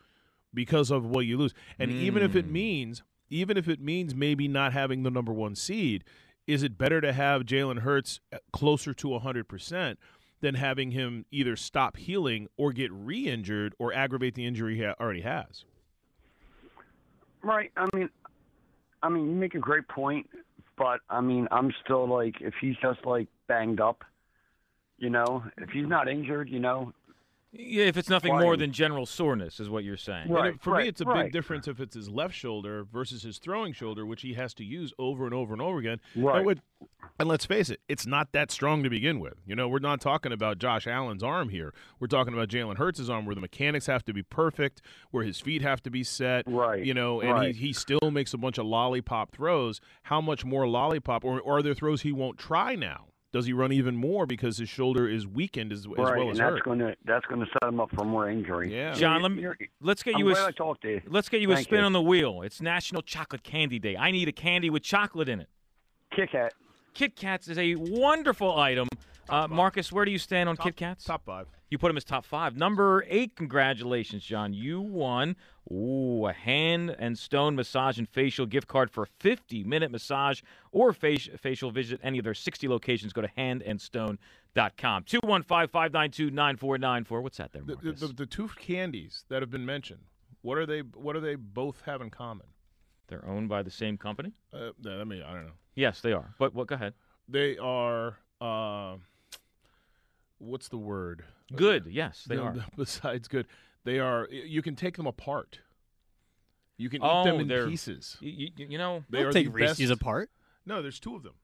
Speaker 2: because of what you lose. And even if it means, even if it means maybe not having the number one seed, is it better to have Jalen Hurts uh, closer to hundred percent? Than having him either stop healing or get re-injured or aggravate the injury he already has.
Speaker 8: Right. I mean, I mean, you make a great point, but I mean, I'm still like, if he's just like banged up, you know, if he's not injured, you know,
Speaker 1: if it's nothing more than general soreness, is what you're saying.
Speaker 8: Right,
Speaker 2: for
Speaker 8: right,
Speaker 2: me, it's a
Speaker 8: right.
Speaker 2: big difference if it's his left shoulder versus his throwing shoulder, which he has to use over and over and over again.
Speaker 8: Right.
Speaker 2: And, let's face it, it's not that strong to begin with. You know, we're not talking about Josh Allen's arm here. We're talking about Jalen Hurts' arm, where the mechanics have to be perfect, where his feet have to be set.
Speaker 8: Right,
Speaker 2: You know, and he, he still makes a bunch of lollipop throws. How much more lollipop, or, or are there throws he won't try now? Does he run even more because his shoulder is weakened as, as
Speaker 8: right,
Speaker 2: well
Speaker 8: and
Speaker 2: as
Speaker 8: that's
Speaker 2: hurt?
Speaker 8: going to that's going to set him up for more injury.
Speaker 2: Yeah.
Speaker 1: John, let me, let's get
Speaker 8: I'm
Speaker 1: you a
Speaker 8: glad
Speaker 1: s-
Speaker 8: I talked to you.
Speaker 1: let's get you a spin
Speaker 8: you.
Speaker 1: on the wheel. It's National Chocolate Candy Day. I need a candy with chocolate in it.
Speaker 8: Kit Kat.
Speaker 1: Kit Kats is a wonderful item. Uh, Marcus, where do you stand on Kit Kats?
Speaker 2: Top five.
Speaker 1: You put him as top five. Number eight, congratulations, John. You won ooh, a hand and stone massage and facial gift card for a 50 minute massage or faci- facial visit any of their 60 locations. Go to handandstone.com. 215 592 9494. What's that there,
Speaker 2: The,
Speaker 1: Marcus?
Speaker 2: the, the, the two candies that have been mentioned, what are they? What do they both have in common?
Speaker 1: They're owned by the same company?
Speaker 2: Uh, I mean, I don't know.
Speaker 1: Yes, they are. But what? Go ahead.
Speaker 2: They are. Uh, what's the word?
Speaker 1: Good. Yes, they
Speaker 2: No,
Speaker 1: are.
Speaker 2: Besides good, they are. You can take them apart. You can eat
Speaker 1: Oh,
Speaker 2: them in pieces.
Speaker 1: You, you, you know,
Speaker 2: They
Speaker 3: Don't
Speaker 2: are
Speaker 3: take
Speaker 2: the
Speaker 3: Reese's
Speaker 2: best-
Speaker 3: apart.
Speaker 2: No, there's two of them.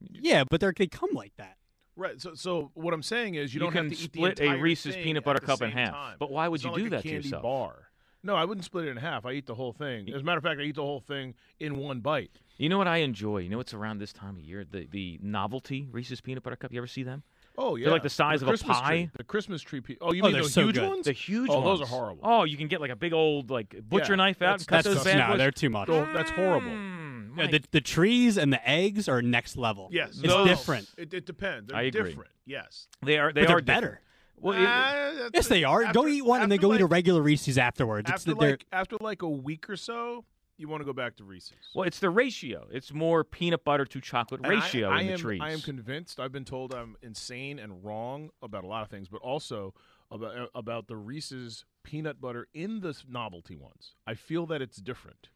Speaker 3: Yeah, but they're, they come like that.
Speaker 2: Right. So, so what I'm saying is, you,
Speaker 1: You
Speaker 2: don't
Speaker 1: can
Speaker 2: have to eat
Speaker 1: split
Speaker 2: the
Speaker 1: a Reese's
Speaker 2: thing
Speaker 1: peanut butter cup in half.
Speaker 2: time.
Speaker 1: But why would
Speaker 2: It's
Speaker 1: you
Speaker 2: not
Speaker 1: do
Speaker 2: like
Speaker 1: that
Speaker 2: a
Speaker 1: to yourself?
Speaker 2: bar. No, I wouldn't split it in half. I eat the whole thing. As a matter of fact, I eat the whole thing in one bite.
Speaker 1: You know what I enjoy? You know what's around this time of year? The the novelty Reese's peanut butter cup. You ever see them?
Speaker 2: Oh yeah,
Speaker 1: They're like the size of a
Speaker 2: Christmas
Speaker 1: pie.
Speaker 2: Tree. The Christmas tree. Pe- oh, you
Speaker 3: Oh,
Speaker 2: mean
Speaker 3: they're
Speaker 2: the
Speaker 3: so
Speaker 2: huge
Speaker 3: good.
Speaker 2: ones?
Speaker 1: The huge
Speaker 2: oh,
Speaker 1: ones.
Speaker 2: those are horrible.
Speaker 1: Oh, you can get like a big old like butcher
Speaker 2: Yeah,
Speaker 1: knife out and cut
Speaker 3: That's
Speaker 1: those
Speaker 3: just,
Speaker 1: bad
Speaker 3: no, they're too much.
Speaker 2: Oh, that's horrible.
Speaker 1: Mm,
Speaker 3: Yeah, the, the trees and the eggs are next level.
Speaker 2: Yes,
Speaker 3: it's
Speaker 2: those-
Speaker 3: different.
Speaker 2: It, it depends. They're
Speaker 1: I agree.
Speaker 2: different. Yes,
Speaker 1: they are they
Speaker 3: But
Speaker 1: are
Speaker 3: better.
Speaker 1: Well, it-
Speaker 2: Ah,
Speaker 3: Yes, they are.
Speaker 2: after-
Speaker 3: go eat one and then
Speaker 2: after
Speaker 3: go eat a regular Reese's afterwards.
Speaker 2: After
Speaker 3: that
Speaker 2: like after like a week or so, you want to go back to Reese's.
Speaker 1: well, it's the ratio. It's more peanut butter to chocolate
Speaker 2: And
Speaker 1: ratio
Speaker 2: I,
Speaker 1: in the
Speaker 2: am,
Speaker 1: trees.
Speaker 2: I am convinced. I've been told I'm insane and wrong about a lot of things, but also about uh, about the Reese's peanut butter in the novelty ones. I feel that it's different.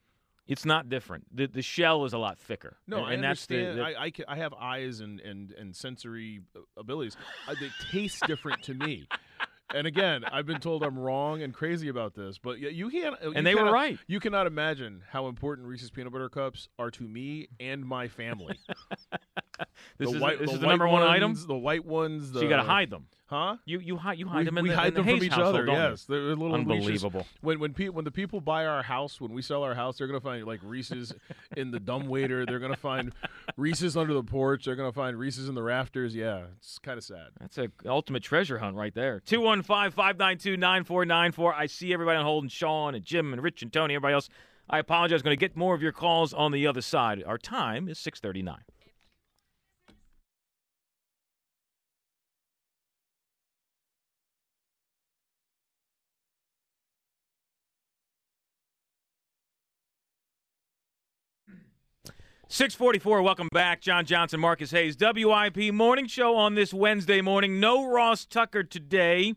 Speaker 1: it's not different. The the shell is a lot thicker.
Speaker 2: No,
Speaker 1: and,
Speaker 2: I
Speaker 1: and that's the,
Speaker 2: understand.
Speaker 1: the-
Speaker 2: I, I, ca- I have eyes and, and, and sensory abilities. Uh, they taste different to me. And again, I've been told I'm wrong and crazy about this, but you can't. uh, you
Speaker 1: And they were right.
Speaker 2: You cannot imagine how important Reese's peanut butter cups are to me and my family.
Speaker 1: this
Speaker 2: the
Speaker 1: is
Speaker 2: white,
Speaker 1: this
Speaker 2: the
Speaker 1: is the
Speaker 2: white
Speaker 1: number one item.
Speaker 2: The white ones. The,
Speaker 1: So you got to hide them.
Speaker 2: huh?
Speaker 1: You you hide you hide
Speaker 2: we,
Speaker 1: them in
Speaker 2: we
Speaker 1: the,
Speaker 2: hide
Speaker 1: in the
Speaker 2: them from
Speaker 1: Hayes
Speaker 2: each
Speaker 1: household,
Speaker 2: other. Yes, they're a little.
Speaker 1: Unbelievable.
Speaker 2: When when people when the people buy our house, when we sell our house, they're gonna find like Reese's in the dumbwaiter. They're gonna find Reese's under the porch. They're gonna find Reese's in the rafters. Yeah, it's kind of sad.
Speaker 1: That's a ultimate treasure hunt right there. 215-592-9494. I see everybody on hold, and Sean and Jim and Rich and Tony, everybody else. I apologize. going to get more of your calls on the other side. Our time is 639. Six forty-four. Welcome back, John Johnson, Marcus Hayes, WIP morning show on this Wednesday morning. No Ross Tucker today.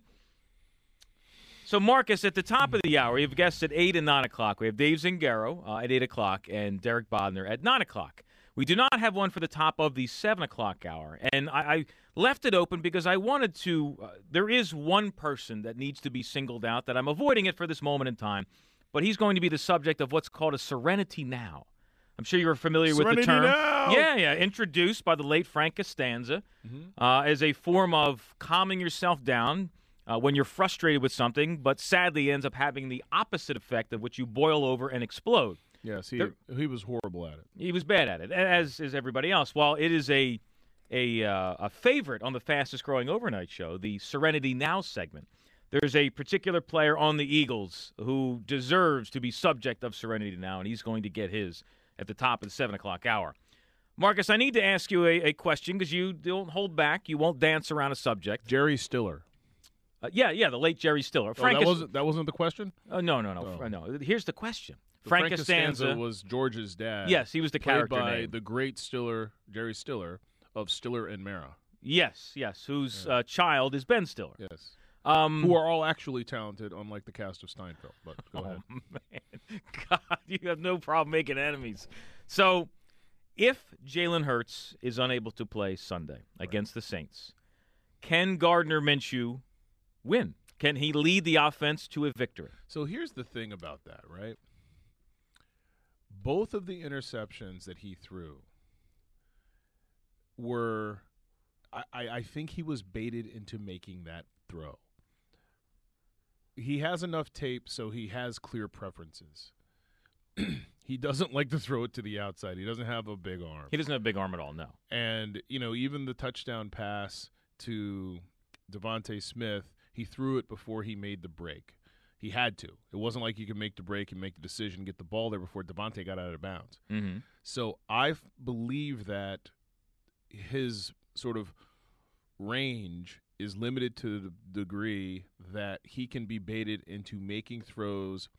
Speaker 1: So, Marcus, at the top of the hour, we have guests at 8 and 9 o'clock. We have Dave Zangaro uh, at 8 o'clock and Derek Bodner at 9 o'clock. We do not have one for the top of the 7 o'clock hour. And I, I left it open because I wanted to. Uh, there is one person that needs to be singled out that I'm avoiding it for this moment in time, but he's going to be the subject of what's called a Serenity Now. I'm sure you're familiar with the term.
Speaker 2: Now!
Speaker 1: Yeah, yeah. Introduced by the late Frank Costanza uh, as a form of calming yourself down uh, when you're frustrated with something, but sadly ends up having the opposite effect of which you boil over and explode.
Speaker 2: Yes, he
Speaker 1: There-
Speaker 2: he was horrible at it.
Speaker 1: He was bad at it, as is everybody else. While it is a a uh, a favorite on the fastest growing overnight show, the Serenity Now segment. There's a particular player on the Eagles who deserves to be subject of Serenity Now, and he's going to get his at the top of the 7 o'clock hour. Marcus, I need to ask you a, a question because you don't hold back. You won't dance around a subject.
Speaker 2: Jerry Stiller.
Speaker 1: Uh, yeah, yeah, the late Jerry Stiller.
Speaker 2: Oh,
Speaker 1: Frank
Speaker 2: that
Speaker 1: Is-
Speaker 2: wasn't that wasn't the question.
Speaker 1: Oh, no, no, no,
Speaker 2: Oh.
Speaker 1: no. Here's the question. Frank,
Speaker 2: Frank
Speaker 1: Costanza
Speaker 2: Costanza was George's dad.
Speaker 1: Yes, he was the character
Speaker 2: by
Speaker 1: name.
Speaker 2: the great Stiller, Jerry Stiller of Stiller and Meara.
Speaker 1: Yes, yes. Whose uh, child is Ben Stiller?
Speaker 2: Yes.
Speaker 1: Um,
Speaker 2: Who are all actually talented, unlike the cast of Seinfeld. But go ahead.
Speaker 1: Oh, man. God, you have no problem making enemies. So, if Jalen Hurts is unable to play Sunday against the Saints, can Gardner Minshew win? Can he lead the offense to a victory?
Speaker 2: So here's the thing about that, right? Both of the interceptions that he threw were, I I think he was baited into making that throw. He has enough tape, so he has clear preferences. he doesn't like to throw it to the outside. He doesn't have a big arm.
Speaker 1: He doesn't have a big arm at all, no.
Speaker 2: And, you know, even the touchdown pass to DeVonta Smith, he threw it before he made the break. He had to. It wasn't like you could make the break and make the decision, get the ball there before DeVonta got out of bounds.
Speaker 1: Mm-hmm.
Speaker 2: So I f- believe that his sort of range is limited to the degree that he can be baited into making throws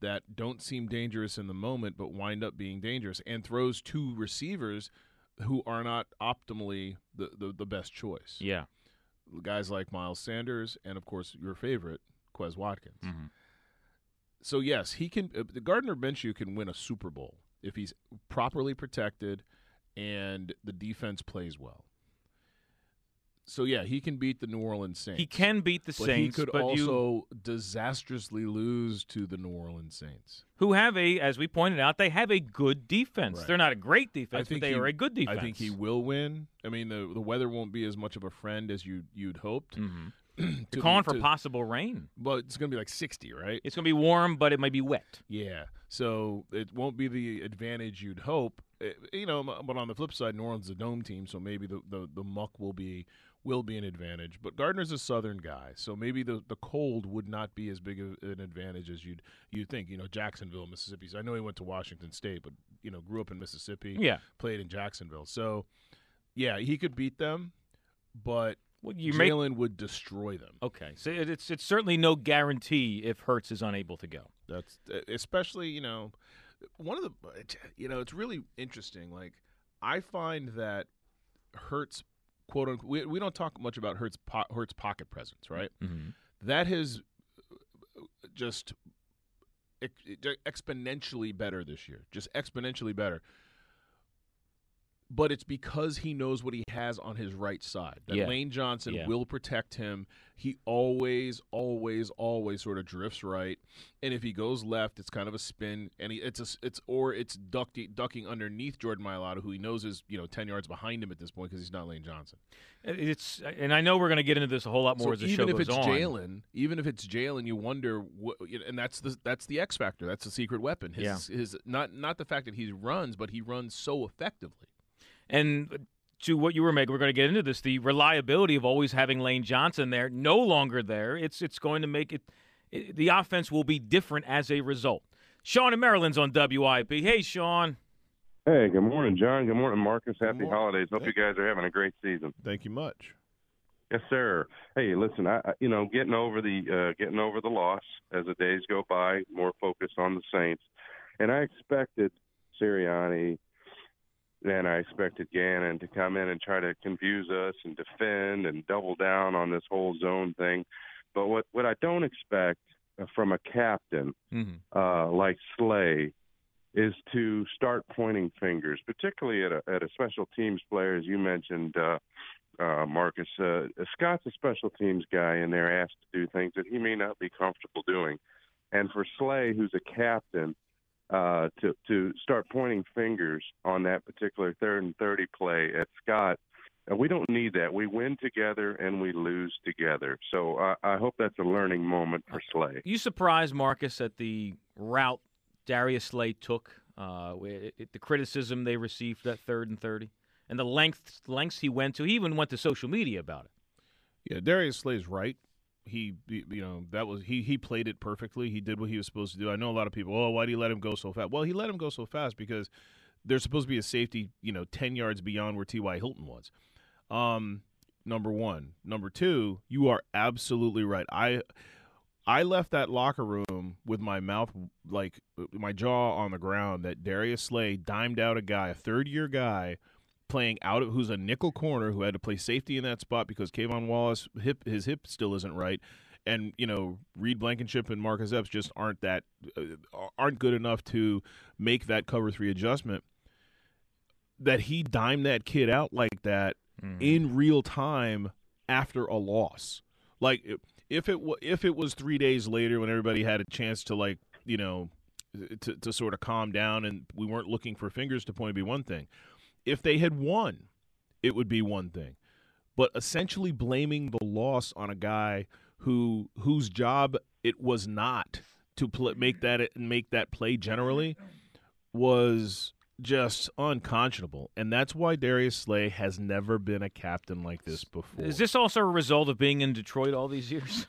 Speaker 2: that don't seem dangerous in the moment but wind up being dangerous and throws to receivers who are not optimally the, the, the best choice.
Speaker 1: Yeah.
Speaker 2: Guys like Miles Sanders and of course your favorite Quez Watkins.
Speaker 1: Mhm.
Speaker 2: So yes, he can. Uh, the Gardner Minshew can win a Super Bowl if he's properly protected and the defense plays well. So yeah, he can beat the New Orleans Saints.
Speaker 1: He can beat the
Speaker 2: but
Speaker 1: Saints,
Speaker 2: he could
Speaker 1: but you-
Speaker 2: also disastrously lose to the New Orleans Saints.
Speaker 1: Who have a, as we pointed out, they have a good defense.
Speaker 2: Right.
Speaker 1: They're not a great defense,
Speaker 2: I think
Speaker 1: but they
Speaker 2: he-
Speaker 1: are a good defense.
Speaker 2: I think he will win. I mean, the the weather won't be as much of a friend as you you'd hoped.
Speaker 1: Mhm.
Speaker 2: To
Speaker 1: They're
Speaker 2: the-
Speaker 1: calling for
Speaker 2: to-
Speaker 1: possible rain.
Speaker 2: Well, it's going to be like sixty, right?
Speaker 1: It's going to be warm, but it might be wet.
Speaker 2: Yeah, so it won't be the advantage you'd hope. Eh, you know, but on the flip side, New Orleans is a dome team, so maybe the, the, the muck will be will be an advantage. But Gardner's a Southern guy, so maybe the, the cold would not be as big of an advantage as you'd you'd think. You know, Jacksonville, Mississippi. So I know he went to Washington State, but you know, grew up in Mississippi.
Speaker 1: Yeah.
Speaker 2: played in Jacksonville. So yeah, he could beat them, but
Speaker 1: Well, you make-
Speaker 2: Jalen would destroy them.
Speaker 1: Okay, so it's it's certainly no guarantee if Hurts is unable to go.
Speaker 2: That's especially you know one of the you know it's really interesting. Like I find that Hurts quote unquote we, we don't talk much about Hurts po- Hurts pocket presence, right?
Speaker 1: Mm-hmm.
Speaker 2: That has just ex- exponentially better this year, just exponentially better. But it's because he knows what he has on his right side. That
Speaker 1: Yeah.
Speaker 2: Lane Johnson
Speaker 1: Yeah.
Speaker 2: will protect him. He always, always, always sort of drifts right, and if he goes left, it's kind of a spin, and he, it's a, it's or it's ducking, ducking underneath Jordan Mailata, who he knows is you know ten yards behind him at this point because he's not Lane Johnson.
Speaker 1: It's and I know we're going to get into this a whole lot more
Speaker 2: So
Speaker 1: as the show goes on. even if it's.
Speaker 2: Jalen, even if it's Jalen, you wonder what, you know, and that's the that's the X factor. That's the secret weapon. His,
Speaker 1: Yeah.
Speaker 2: his not not the fact that he runs, but he runs so effectively.
Speaker 1: And to what you were making, we're going to get into this. The reliability of always having Lane Johnson there, no longer there. It's it's going to make it, it the offense will be different as a result. Sean in Maryland's on WIP. Hey, Sean.
Speaker 9: Hey, good morning, John. Good morning, Marcus. Happy holidays. Hope you guys are having a great season.
Speaker 2: Thank you much.
Speaker 9: Yes, sir. Hey, listen, I, I- you know, getting over the uh, getting over the loss as the days go by, more focus on the Saints, and I expected Sirianni and I expected Gannon to come in and try to confuse us and defend and double down on this whole zone thing. But what what I don't expect uh, from a captain
Speaker 1: Mm-hmm.
Speaker 9: uh, like Slay is to start pointing fingers, particularly at a, at a special teams player, as you mentioned, uh, uh, Marcus. Uh, Scott's a special teams guy, and they're asked to do things that he may not be comfortable doing. And for Slay, who's a captain, uh, to to start pointing fingers on that particular third and thirty play at Scott. uh, We don't need that. We win together and we lose together. So I, I hope that's a learning moment for Slay.
Speaker 1: You surprised Marcus at the route Darius Slay took, uh, it, it- the criticism they received for that third and thirty, and the lengths lengths he went to. He even went to social media about it.
Speaker 2: Yeah, Darius Slay's right. He, you know, that was he. He played it perfectly. He did what he was supposed to do. I know a lot of people. Oh, why did he let him go so fast? Well, he let him go so fast because there's supposed to be a safety, you know, ten yards beyond where T.Y. Hilton was. Um, number one. Number two, you are absolutely right. I I left that locker room with my mouth like my jaw on the ground that Darius Slay dimed out a guy, a third year guy, playing out of who's a nickel corner who had to play safety in that spot because K'Von Wallace hip his hip still isn't right. And you know Reed Blankenship and Marcus Epps just aren't that uh, aren't good enough to make that cover three adjustment. That he dimed that kid out like that
Speaker 1: Mm-hmm.
Speaker 2: in real time after a loss. Like if it wa if it was three days later when everybody had a chance to like you know to to sort of calm down and we weren't looking for fingers to point, it'd be one thing. If they had won, it would be one thing. But essentially blaming the loss on a guy who whose job it was not to pl- make that make that play generally was just unconscionable, and that's why Darius Slay has never been a captain like this before.
Speaker 1: Is this also a result of being in Detroit all these years?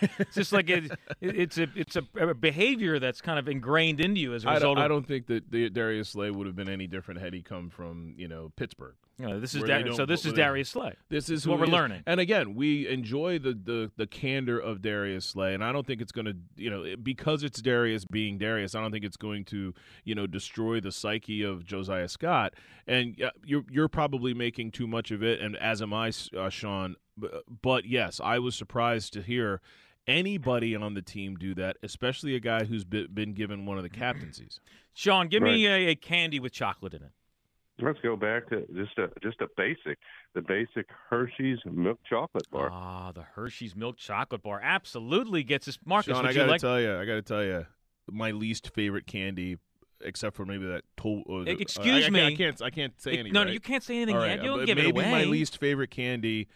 Speaker 1: It's just like it, it, it's a it's a, a behavior that's kind of ingrained into you as a
Speaker 2: I
Speaker 1: result.
Speaker 2: don't,
Speaker 1: of,
Speaker 2: I don't think that the Darius Slay would have been any different had he come from you know Pittsburgh.
Speaker 1: You know, this is Dar- so this is Darius Slay.
Speaker 2: This is
Speaker 1: what we're
Speaker 2: is.
Speaker 1: learning.
Speaker 2: And again, we enjoy the, the the candor of Darius Slay, and I don't think it's going to you know because it's Darius being Darius. I don't think it's going to you know destroy the psyche of Josiah Scott. And you're you're probably making too much of it, and as am I, uh, Sean. B- But yes, I was surprised to hear anybody on the team do that, especially a guy who's been given one of the captaincies.
Speaker 1: Sean, give me a, a candy with chocolate in it.
Speaker 9: Let's go back to just a just a basic, the basic Hershey's milk chocolate bar.
Speaker 1: Ah, the Hershey's milk chocolate bar absolutely gets us. Marcus,
Speaker 2: Sean,
Speaker 1: would
Speaker 2: I gotta
Speaker 1: like?
Speaker 2: tell you, I gotta tell you, my least favorite candy, except for maybe that. To- uh,
Speaker 1: E- excuse
Speaker 2: I, I,
Speaker 1: me.
Speaker 2: I can't. I can't say anything.
Speaker 1: no, no, you can't say anything
Speaker 2: All
Speaker 1: yet. You don't
Speaker 2: uh,
Speaker 1: give it
Speaker 2: maybe my least favorite candy,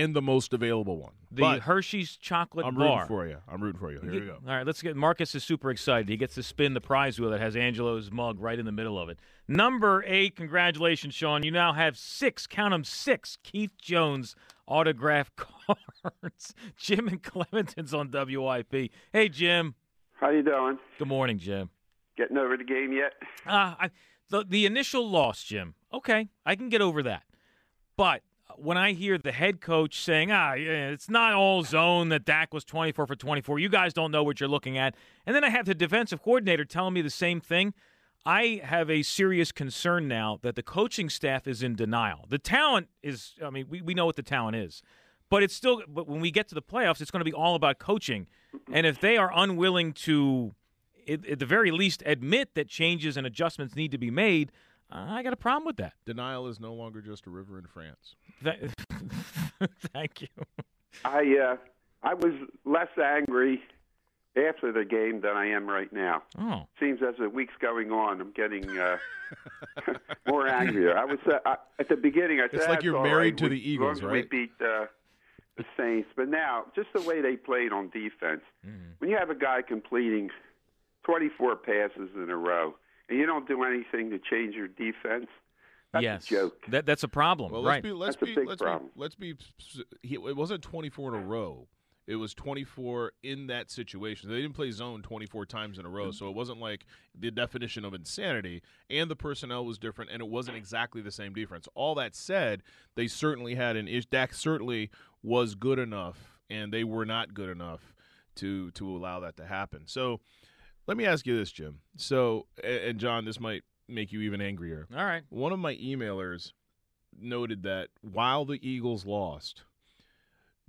Speaker 2: and the most available one.
Speaker 1: the
Speaker 2: But
Speaker 1: Hershey's chocolate
Speaker 2: I'm
Speaker 1: bar.
Speaker 2: rooting for you. I'm rooting for you. Here we go.
Speaker 1: All right, let's get Marcus is super excited. He gets to spin the prize wheel that has Angelo's mug right in the middle of it. Number eight, congratulations, Sean. You now have six, count them six, Keith Jones autograph cards. Jim and Clementon's on WIP. Hey, Jim.
Speaker 10: How you doing?
Speaker 1: Good morning, Jim.
Speaker 10: Getting over the game yet?
Speaker 1: Uh, I, the the initial loss, Jim. Okay, I can get over that. But when I hear the head coach saying, "Ah, it's not all zone that Dak was 24 for 24. You guys don't know what you're looking at," and then I have the defensive coordinator telling me the same thing. I have a serious concern now that the coaching staff is in denial. The talent is, I mean, we, we know what the talent is, but it's still, but when we get to the playoffs, it's going to be all about coaching. And if they are unwilling to, at, at the very least, admit that changes and adjustments need to be made, I got a problem with that.
Speaker 2: Denial is no longer just a river in France.
Speaker 1: Th- Thank you.
Speaker 10: I uh, I was less angry after the game than I am right now.
Speaker 1: Oh.
Speaker 10: Seems as the week's going on, I'm getting uh, more angrier. I was uh, I, at the beginning. I said
Speaker 2: It's like you're married
Speaker 10: right.
Speaker 2: to
Speaker 10: We-
Speaker 2: the Eagles,
Speaker 10: as
Speaker 2: right?
Speaker 10: We beat uh, the Saints, but now just the way they played on defense.
Speaker 2: Mm-hmm.
Speaker 10: When you have a guy completing 24 passes in a row, and you don't do anything to change your defense, that's
Speaker 1: yes.
Speaker 10: a joke.
Speaker 1: That, that's a problem.
Speaker 2: Well,
Speaker 1: right.
Speaker 2: let's be let's
Speaker 10: That's a
Speaker 2: be
Speaker 10: big
Speaker 2: let's
Speaker 10: problem.
Speaker 2: be let's be. He, it wasn't 24 in a row. It was 24 in that situation. They didn't play zone 24 times in a row, mm. so it wasn't like the definition of insanity. And the personnel was different, and it wasn't exactly the same defense. All that said, they certainly had an issue. Dak certainly was good enough, and they were not good enough to to allow that to happen. So, let me ask you this, Jim. So, and John, this might make you even angrier.
Speaker 1: All right.
Speaker 2: One of my emailers noted that while the Eagles lost,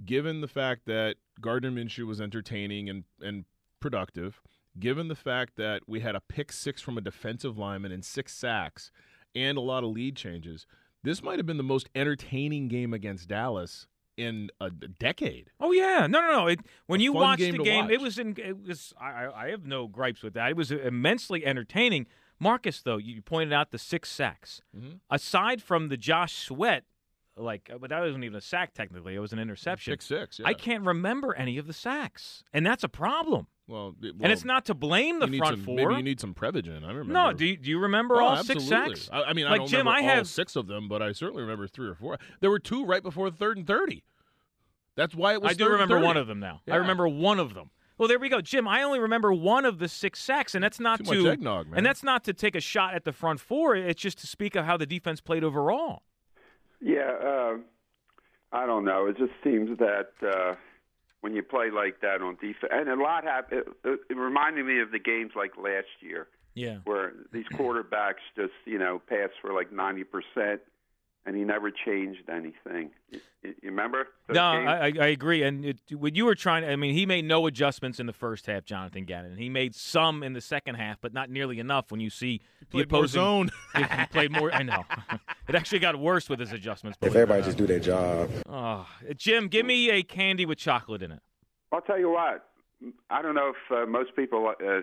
Speaker 2: given the fact that Gardner Minshew was entertaining and, and productive, given the fact that we had a pick six from a defensive lineman and six sacks and a lot of lead changes, this might have been the most entertaining game against Dallas in a decade.
Speaker 1: Oh yeah, no, no, no. It, when
Speaker 2: A
Speaker 1: you watched the game,
Speaker 2: watch.
Speaker 1: it was in. It was. I, I have no gripes with that. It was immensely entertaining. Marcus, though, you pointed out the six sacks.
Speaker 2: Mhm.
Speaker 1: Aside from the Josh Sweat, like, but that wasn't even a sack technically. It was an interception.
Speaker 2: Six six,
Speaker 1: I can't remember any of the sacks, and that's a problem.
Speaker 2: Well, it-
Speaker 1: and it's not to blame the front
Speaker 2: some-
Speaker 1: four.
Speaker 2: Maybe you need some Prevagen. I remember.
Speaker 1: no, do you, do you remember
Speaker 2: Oh,
Speaker 1: all six sacks?
Speaker 2: I, I mean, I
Speaker 1: like
Speaker 2: don't
Speaker 1: Jim,
Speaker 2: remember
Speaker 1: I
Speaker 2: all
Speaker 1: have
Speaker 2: six of them, but I certainly remember three or four. There were two right before the third and thirty. That's why it was.
Speaker 1: I do
Speaker 2: third and
Speaker 1: remember
Speaker 2: 30.
Speaker 1: one of them now. I remember one of them. Well, there we go, Jim. I only remember one of the six sacks, and that's not
Speaker 2: Too
Speaker 1: to
Speaker 2: much eggnog, man.
Speaker 1: and that's not to take a shot at the front four. It's just to speak of how the defense played overall.
Speaker 10: Yeah, uh, I don't know. It just seems that uh, when you play like that on defense, and a lot happened. It, it reminded me of the games like last year,
Speaker 1: Yeah.
Speaker 10: where these quarterbacks just you know pass for like ninety percent, and he never changed anything. You, you remember? those
Speaker 1: No. I, I I agree. And it, when you were trying, I mean, he made no adjustments in the first half, Jonathan Gannon. He made some in the second half, but not nearly enough. When you see the
Speaker 2: played
Speaker 1: opposing
Speaker 2: zone.
Speaker 1: he, he played more. I know. it actually got worse with his adjustments.
Speaker 11: If everybody just do their job.
Speaker 1: Oh, Jim, give me a candy with chocolate in it.
Speaker 10: I'll tell you what. I don't know if uh, most people uh,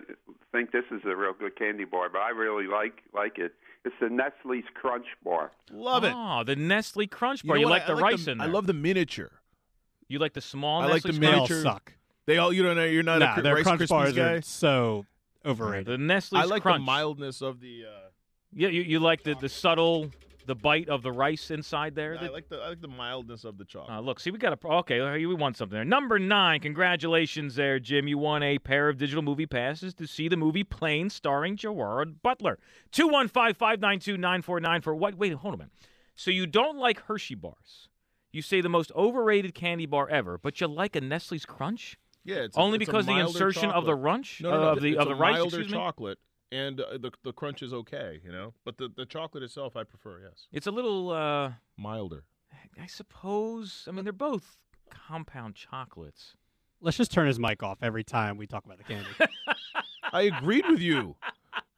Speaker 10: think this is a real good candy bar, but I really like like it. It's the Nestle's Crunch Bar.
Speaker 2: Love it.
Speaker 1: Oh, the Nestle Crunch
Speaker 2: You
Speaker 1: Bar.
Speaker 2: know
Speaker 1: You, like
Speaker 2: I
Speaker 1: the
Speaker 2: like
Speaker 1: rice
Speaker 2: the-
Speaker 1: in there.
Speaker 2: I love the miniature.
Speaker 1: You like the small
Speaker 2: I like the
Speaker 1: Nestle's
Speaker 3: They all
Speaker 2: miniature.
Speaker 3: suck.
Speaker 2: They all you don't know. You're not
Speaker 3: nah,
Speaker 2: a
Speaker 3: their
Speaker 2: Rice
Speaker 3: crunch
Speaker 2: Krispies
Speaker 3: bars
Speaker 2: guy.
Speaker 3: are so overrated.
Speaker 1: The Nestle's
Speaker 2: I like
Speaker 1: Crunch.
Speaker 2: the mildness of the. Uh,
Speaker 1: Yeah, you, you like the, the subtle, the bite of the rice inside there.
Speaker 2: I like the I like the mildness of the chocolate.
Speaker 1: Uh, look, see, we got a okay. We won something there. Number nine, congratulations there, Jim. You won a pair of digital movie passes to see the movie Plane, starring Gerard Butler. Two one five five nine two nine four nine for what? Wait, hold on a minute. So you don't like Hershey bars? You say the most overrated candy bar ever, but you like a Nestle's Crunch?
Speaker 2: Yeah, it's a-
Speaker 1: only
Speaker 2: it's a
Speaker 1: because the insertion of the
Speaker 2: chocolate.
Speaker 1: runch
Speaker 2: No, no, no,
Speaker 1: of the
Speaker 2: it's
Speaker 1: of the
Speaker 2: a
Speaker 1: rice.
Speaker 2: milder
Speaker 1: excuse me?
Speaker 2: chocolate, and uh, the the crunch is okay, you know. But the, the chocolate itself, I prefer. Yes,
Speaker 1: It's a little uh,
Speaker 2: milder.
Speaker 1: I suppose. I mean, they're both compound chocolates.
Speaker 3: Let's just turn his mic off every time we talk about the candy.
Speaker 2: I agreed with you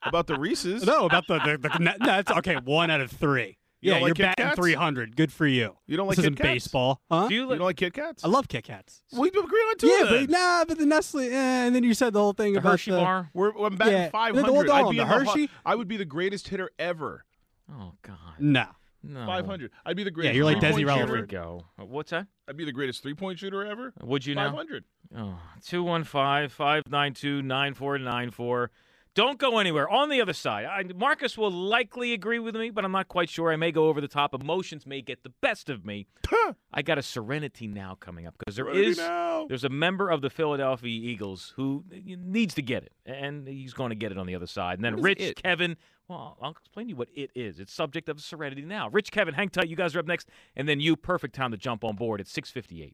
Speaker 2: about the Reese's.
Speaker 3: no, about the the, the no, that's okay. One out of three.
Speaker 2: You
Speaker 3: yeah,
Speaker 2: like
Speaker 3: you're
Speaker 2: Kit
Speaker 3: batting
Speaker 2: Kats?
Speaker 3: three hundred. Good for you.
Speaker 2: You don't like
Speaker 3: this
Speaker 2: Kit
Speaker 3: isn't
Speaker 2: Kats?
Speaker 3: baseball, huh?
Speaker 1: Do you,
Speaker 2: You don't like Kit Kats?
Speaker 3: I love Kit Kats.
Speaker 2: We agree on two.
Speaker 3: Yeah,
Speaker 2: then.
Speaker 3: but nah, but the Nestle, eh, and then you said the whole thing
Speaker 1: The
Speaker 3: about
Speaker 1: Hershey
Speaker 3: the,
Speaker 1: bar.
Speaker 2: We're, I'm batting
Speaker 3: Yeah.
Speaker 2: 500.
Speaker 3: The- hold
Speaker 2: I'd be
Speaker 3: the
Speaker 2: in Ho-
Speaker 3: Hershey?
Speaker 2: I would be the greatest hitter ever.
Speaker 1: Oh God,
Speaker 3: No,
Speaker 1: no.
Speaker 2: 500. I'd be the greatest.
Speaker 3: Yeah, you're like Desi
Speaker 1: Here
Speaker 3: Relevant.
Speaker 2: shooter.
Speaker 1: we go. What's that?
Speaker 2: I'd be the greatest three-point shooter ever.
Speaker 1: Would you know?
Speaker 2: 500.
Speaker 1: Oh, 215 592 9494. Don't go anywhere. On the other side, I, Marcus will likely agree with me, but I'm not quite sure. I may go over the top. Emotions may get the best of me. I got a Serenity Now coming up because there
Speaker 2: Serenity
Speaker 1: is
Speaker 2: Now.
Speaker 1: there's a member of the Philadelphia Eagles who needs to get it, and he's going to get it on the other side. And then Rich,
Speaker 2: it?
Speaker 1: Kevin. Well, I'll explain to you what it is. It's subject of Serenity Now. Rich, Kevin, hang tight. You guys are up next, and then you. Perfect time to jump on board at 6:58.